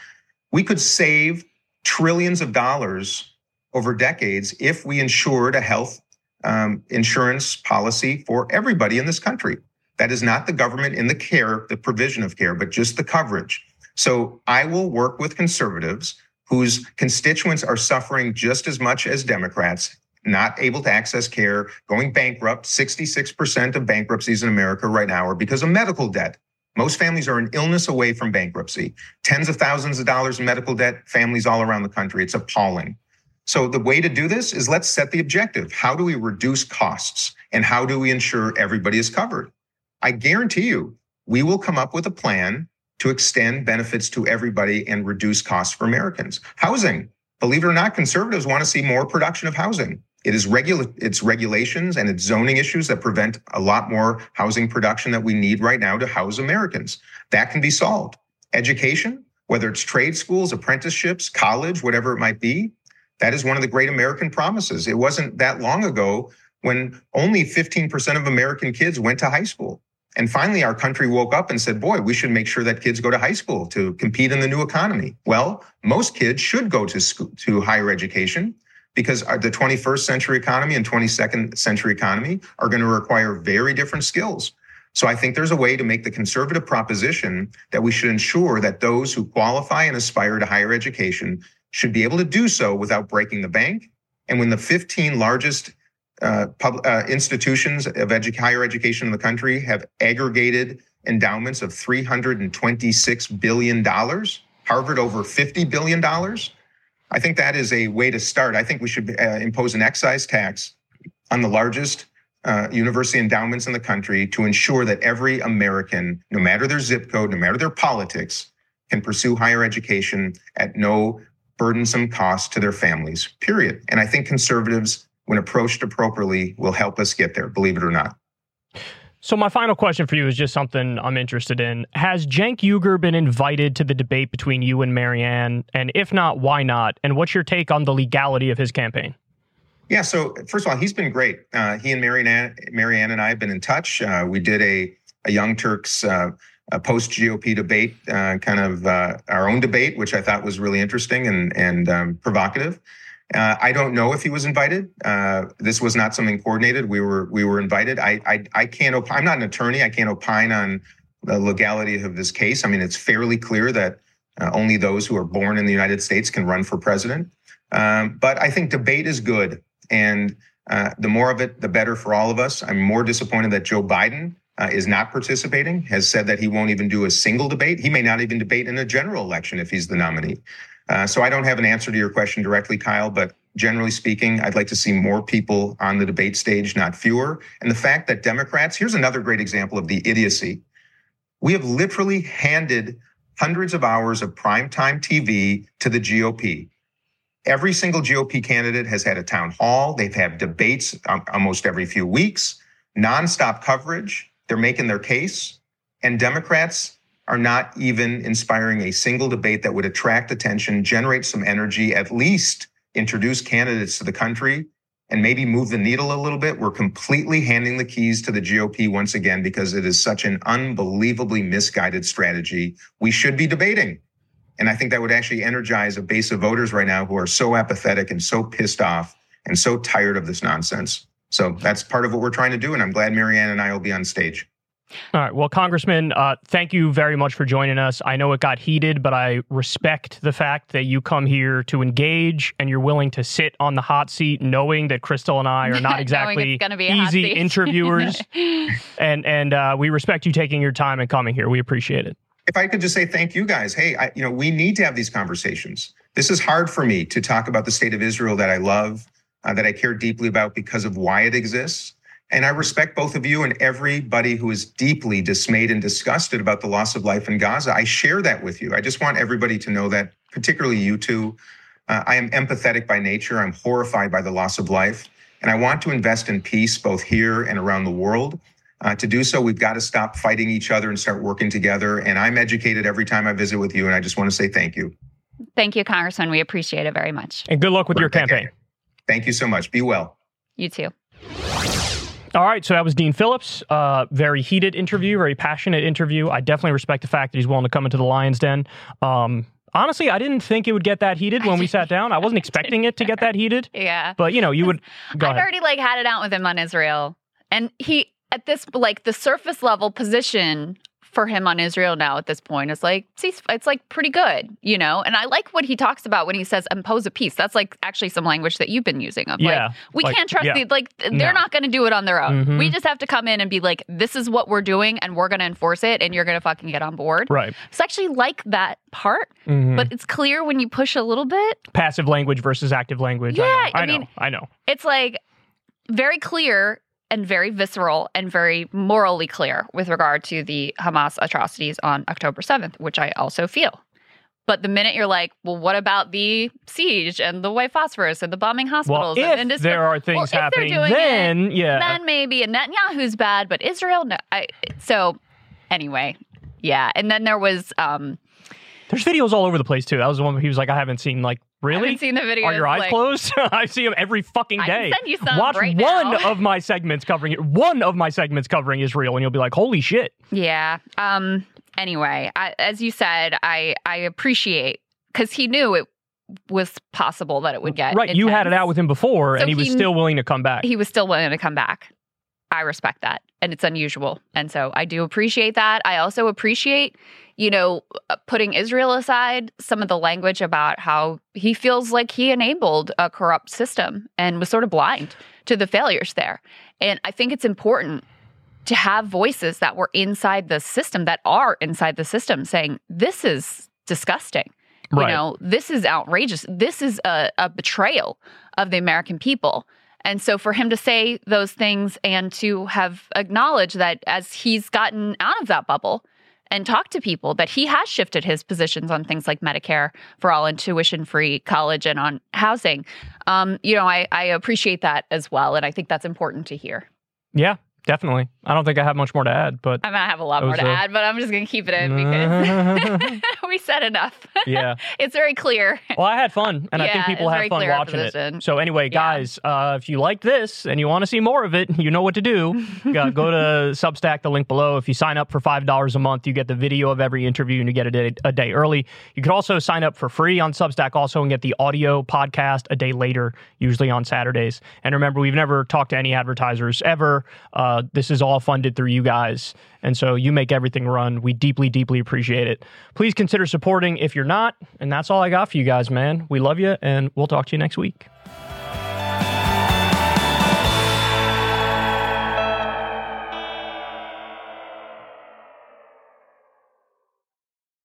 [SPEAKER 2] we could save trillions of dollars over decades if we insured a health um, insurance policy for everybody in this country. That is not the government in the care, the provision of care, but just the coverage. So I will work with conservatives whose constituents are suffering just as much as Democrats, not able to access care, going bankrupt. 66% of bankruptcies in America right now are because of medical debt. Most families are an illness away from bankruptcy. Tens of thousands of dollars in medical debt, families all around the country. It's appalling. So the way to do this is let's set the objective. How do we reduce costs and how do we ensure everybody is covered? I guarantee you, we will come up with a plan to extend benefits to everybody and reduce costs for Americans. Housing, believe it or not, conservatives want to see more production of housing. It is regula- it's regulations and it's zoning issues that prevent a lot more housing production that we need right now to house Americans. That can be solved. Education, whether it's trade schools, apprenticeships, college, whatever it might be, that is one of the great American promises. It wasn't that long ago when only 15% of American kids went to high school. And finally, our country woke up and said, boy, we should make sure that kids go to high school to compete in the new economy. Well, most kids should go to school, to higher education because the 21st century economy and 22nd century economy are going to require very different skills. So I think there's a way to make the conservative proposition that we should ensure that those who qualify and aspire to higher education should be able to do so without breaking the bank. And when the 15 largest uh, pub, uh, institutions of edu- higher education in the country have aggregated endowments of $326 billion, Harvard over $50 billion, I think that is a way to start. I think we should uh, impose an excise tax on the largest uh, university endowments in the country to ensure that every American, no matter their zip code, no matter their politics, can pursue higher education at no burdensome cost to their families, period. And I think conservatives, when approached appropriately, will help us get there, believe it or not.
[SPEAKER 3] So my final question for you is just something I'm interested in. Has Cenk Uygur been invited to the debate between you and Marianne? And if not, why not? And what's your take on the legality of his campaign?
[SPEAKER 2] Yeah, so first of all, he's been great. Uh, he and Marianne, Marianne and I have been in touch. Uh, we did a, a Young Turks uh, post GOP debate, uh, kind of uh, our own debate, which I thought was really interesting and, and um, provocative. Uh, I don't know if he was invited. Uh, this was not something coordinated. We were we were invited. I I, I can't. I'm not an attorney. I can't opine on the legality of this case. I mean, it's fairly clear that uh, only those who are born in the United States can run for president. Um, but I think debate is good, and uh, the more of it, the better for all of us. I'm more disappointed that Joe Biden uh, is not participating. Has said that he won't even do a single debate. He may not even debate in a general election if he's the nominee. Uh, so I don't have an answer to your question directly, Kyle, but generally speaking, I'd like to see more people on the debate stage, not fewer. And the fact that Democrats, here's another great example of the idiocy. We have literally handed hundreds of hours of primetime TV to the GOP. Every single GOP candidate has had a town hall. They've had debates um, almost every few weeks, nonstop coverage. They're making their case. And Democrats are not even inspiring a single debate that would attract attention, generate some energy, at least introduce candidates to the country and maybe move the needle a little bit. We're completely handing the keys to the GOP once again because it is such an unbelievably misguided strategy. We should be debating. And I think that would actually energize a base of voters right now who are so apathetic and so pissed off and so tired of this nonsense. So that's part of what we're trying to do. And I'm glad Marianne and I will be on stage.
[SPEAKER 3] All right. Well, Congressman, uh, thank you very much for joining us. I know it got heated, but I respect the fact that you come here to engage and you're willing to sit on the hot seat, knowing that Krystal and I are not exactly easy interviewers. and and uh, we respect you taking your time and coming here. We appreciate it.
[SPEAKER 2] If I could just say thank you guys. Hey, I, you know, we need to have these conversations. This is hard for me to talk about the state of Israel that I love, uh, that I care deeply about because of why it exists. And I respect both of you and everybody who is deeply dismayed and disgusted about the loss of life in Gaza. I share that with you. I just want everybody to know that, particularly you two. Uh, I am empathetic by nature. I'm horrified by the loss of life. And I want to invest in peace both here and around the world. Uh, to do so, we've got to stop fighting each other and start working together. And I'm educated every time I visit with you. And I just want to say thank you.
[SPEAKER 1] Thank you, Congressman. We appreciate it very much.
[SPEAKER 3] And good luck with your campaign.
[SPEAKER 2] Thank you so much. Be well.
[SPEAKER 1] You too.
[SPEAKER 3] All right, so that was Dean Phillips. Uh, very heated interview, very passionate interview. I definitely respect the fact that he's willing to come into the Lions Den. Um, honestly, I didn't think it would get that heated when we sat down. I wasn't expecting it to get that heated.
[SPEAKER 1] Yeah,
[SPEAKER 3] but you know, you would. Go
[SPEAKER 1] I'd
[SPEAKER 3] ahead.
[SPEAKER 1] already like had it out with him on Israel, and he at this like the surface level position for him on Israel now at this point is like it's like pretty good, you know. And I like what he talks about when he says impose a peace. That's like actually some language that you've been using of
[SPEAKER 3] yeah,
[SPEAKER 1] like we
[SPEAKER 3] like,
[SPEAKER 1] can't trust
[SPEAKER 3] yeah.
[SPEAKER 1] the like they're
[SPEAKER 3] No.
[SPEAKER 1] not going to do it on their own.
[SPEAKER 3] Mhm.
[SPEAKER 1] We just have to come in and be like this is what we're doing and we're going to enforce it and you're going to fucking get on board.
[SPEAKER 3] right.
[SPEAKER 1] It's actually like that part,
[SPEAKER 3] Mhm.
[SPEAKER 1] but it's clear when you push a little bit
[SPEAKER 3] passive language versus active language.
[SPEAKER 1] Yeah,
[SPEAKER 3] I know.
[SPEAKER 1] I
[SPEAKER 3] I, know.
[SPEAKER 1] mean-
[SPEAKER 3] I know.
[SPEAKER 1] it's like very clear and very visceral and very morally clear with regard to the Hamas atrocities on October 7th, which I also feel. But the minute you're like, well, what about the siege and the white phosphorus and the bombing
[SPEAKER 3] Well,
[SPEAKER 1] hospitals?
[SPEAKER 3] if
[SPEAKER 1] and industri-
[SPEAKER 3] there are things
[SPEAKER 1] if they're
[SPEAKER 3] happening,
[SPEAKER 1] doing it,
[SPEAKER 3] then yeah,
[SPEAKER 1] then maybe and Netanyahu's bad, but Israel, no. I, so anyway, yeah. And then there was, um,
[SPEAKER 3] there's videos all over the place too. That was the one where he was like, I haven't seen like
[SPEAKER 1] I
[SPEAKER 3] really.
[SPEAKER 1] haven't seen the video.
[SPEAKER 3] Are your eyes closed? I see them every fucking
[SPEAKER 1] I
[SPEAKER 3] day.
[SPEAKER 1] send you some
[SPEAKER 3] Watch
[SPEAKER 1] right
[SPEAKER 3] one
[SPEAKER 1] now.
[SPEAKER 3] of my segments covering it. One of my segments covering Israel, and you'll be like, "Holy shit!"
[SPEAKER 1] Yeah. Um. Anyway, I, as you said, I I appreciate because he knew it was possible that it would get
[SPEAKER 3] right. You had it out with him before,
[SPEAKER 1] So
[SPEAKER 3] and he was still willing to come back.
[SPEAKER 1] He was still willing to come back. I respect that, and it's unusual, and so I do appreciate that. I also appreciate, you know, uh, putting Israel aside, some of the language about how he feels like he enabled a corrupt system and was sort of blind to the failures there. And I think it's important to have voices that were inside the system, that are inside the system, saying, this is disgusting.
[SPEAKER 3] right.
[SPEAKER 1] You know, this is outrageous. This is a, a betrayal of the American people. And so for him to say those things and to have acknowledged that as he's gotten out of that bubble and talk to people, that he has shifted his positions on things like Medicare for all and tuition free college and on housing, um, you know, I, I appreciate that as well. And I think that's important to hear.
[SPEAKER 3] yeah, definitely. I don't think I have much more to add, but
[SPEAKER 1] I I have a lot more to
[SPEAKER 3] a-
[SPEAKER 1] add, but I'm just going to keep it in because we said enough.
[SPEAKER 3] yeah.
[SPEAKER 1] it's very clear.
[SPEAKER 3] Well, I had fun, and I think people had fun watching it. So anyway,
[SPEAKER 1] Yeah.
[SPEAKER 3] guys, uh, if you like this and you want to see more of it, you know what to do. go, go to Substack, the link below. If you sign up for five dollars a month, you get the video of every interview, and you get it a, a day early. You could also sign up for free on Substack, also, and get the audio podcast a day later, usually on Saturdays. And remember, we've never talked to any advertisers ever. Uh, this is all funded through you guys. And so you make everything run. We deeply, deeply appreciate it. Please consider supporting if you're not. And that's all I got for you guys, man. We love you, and we'll talk to you next week.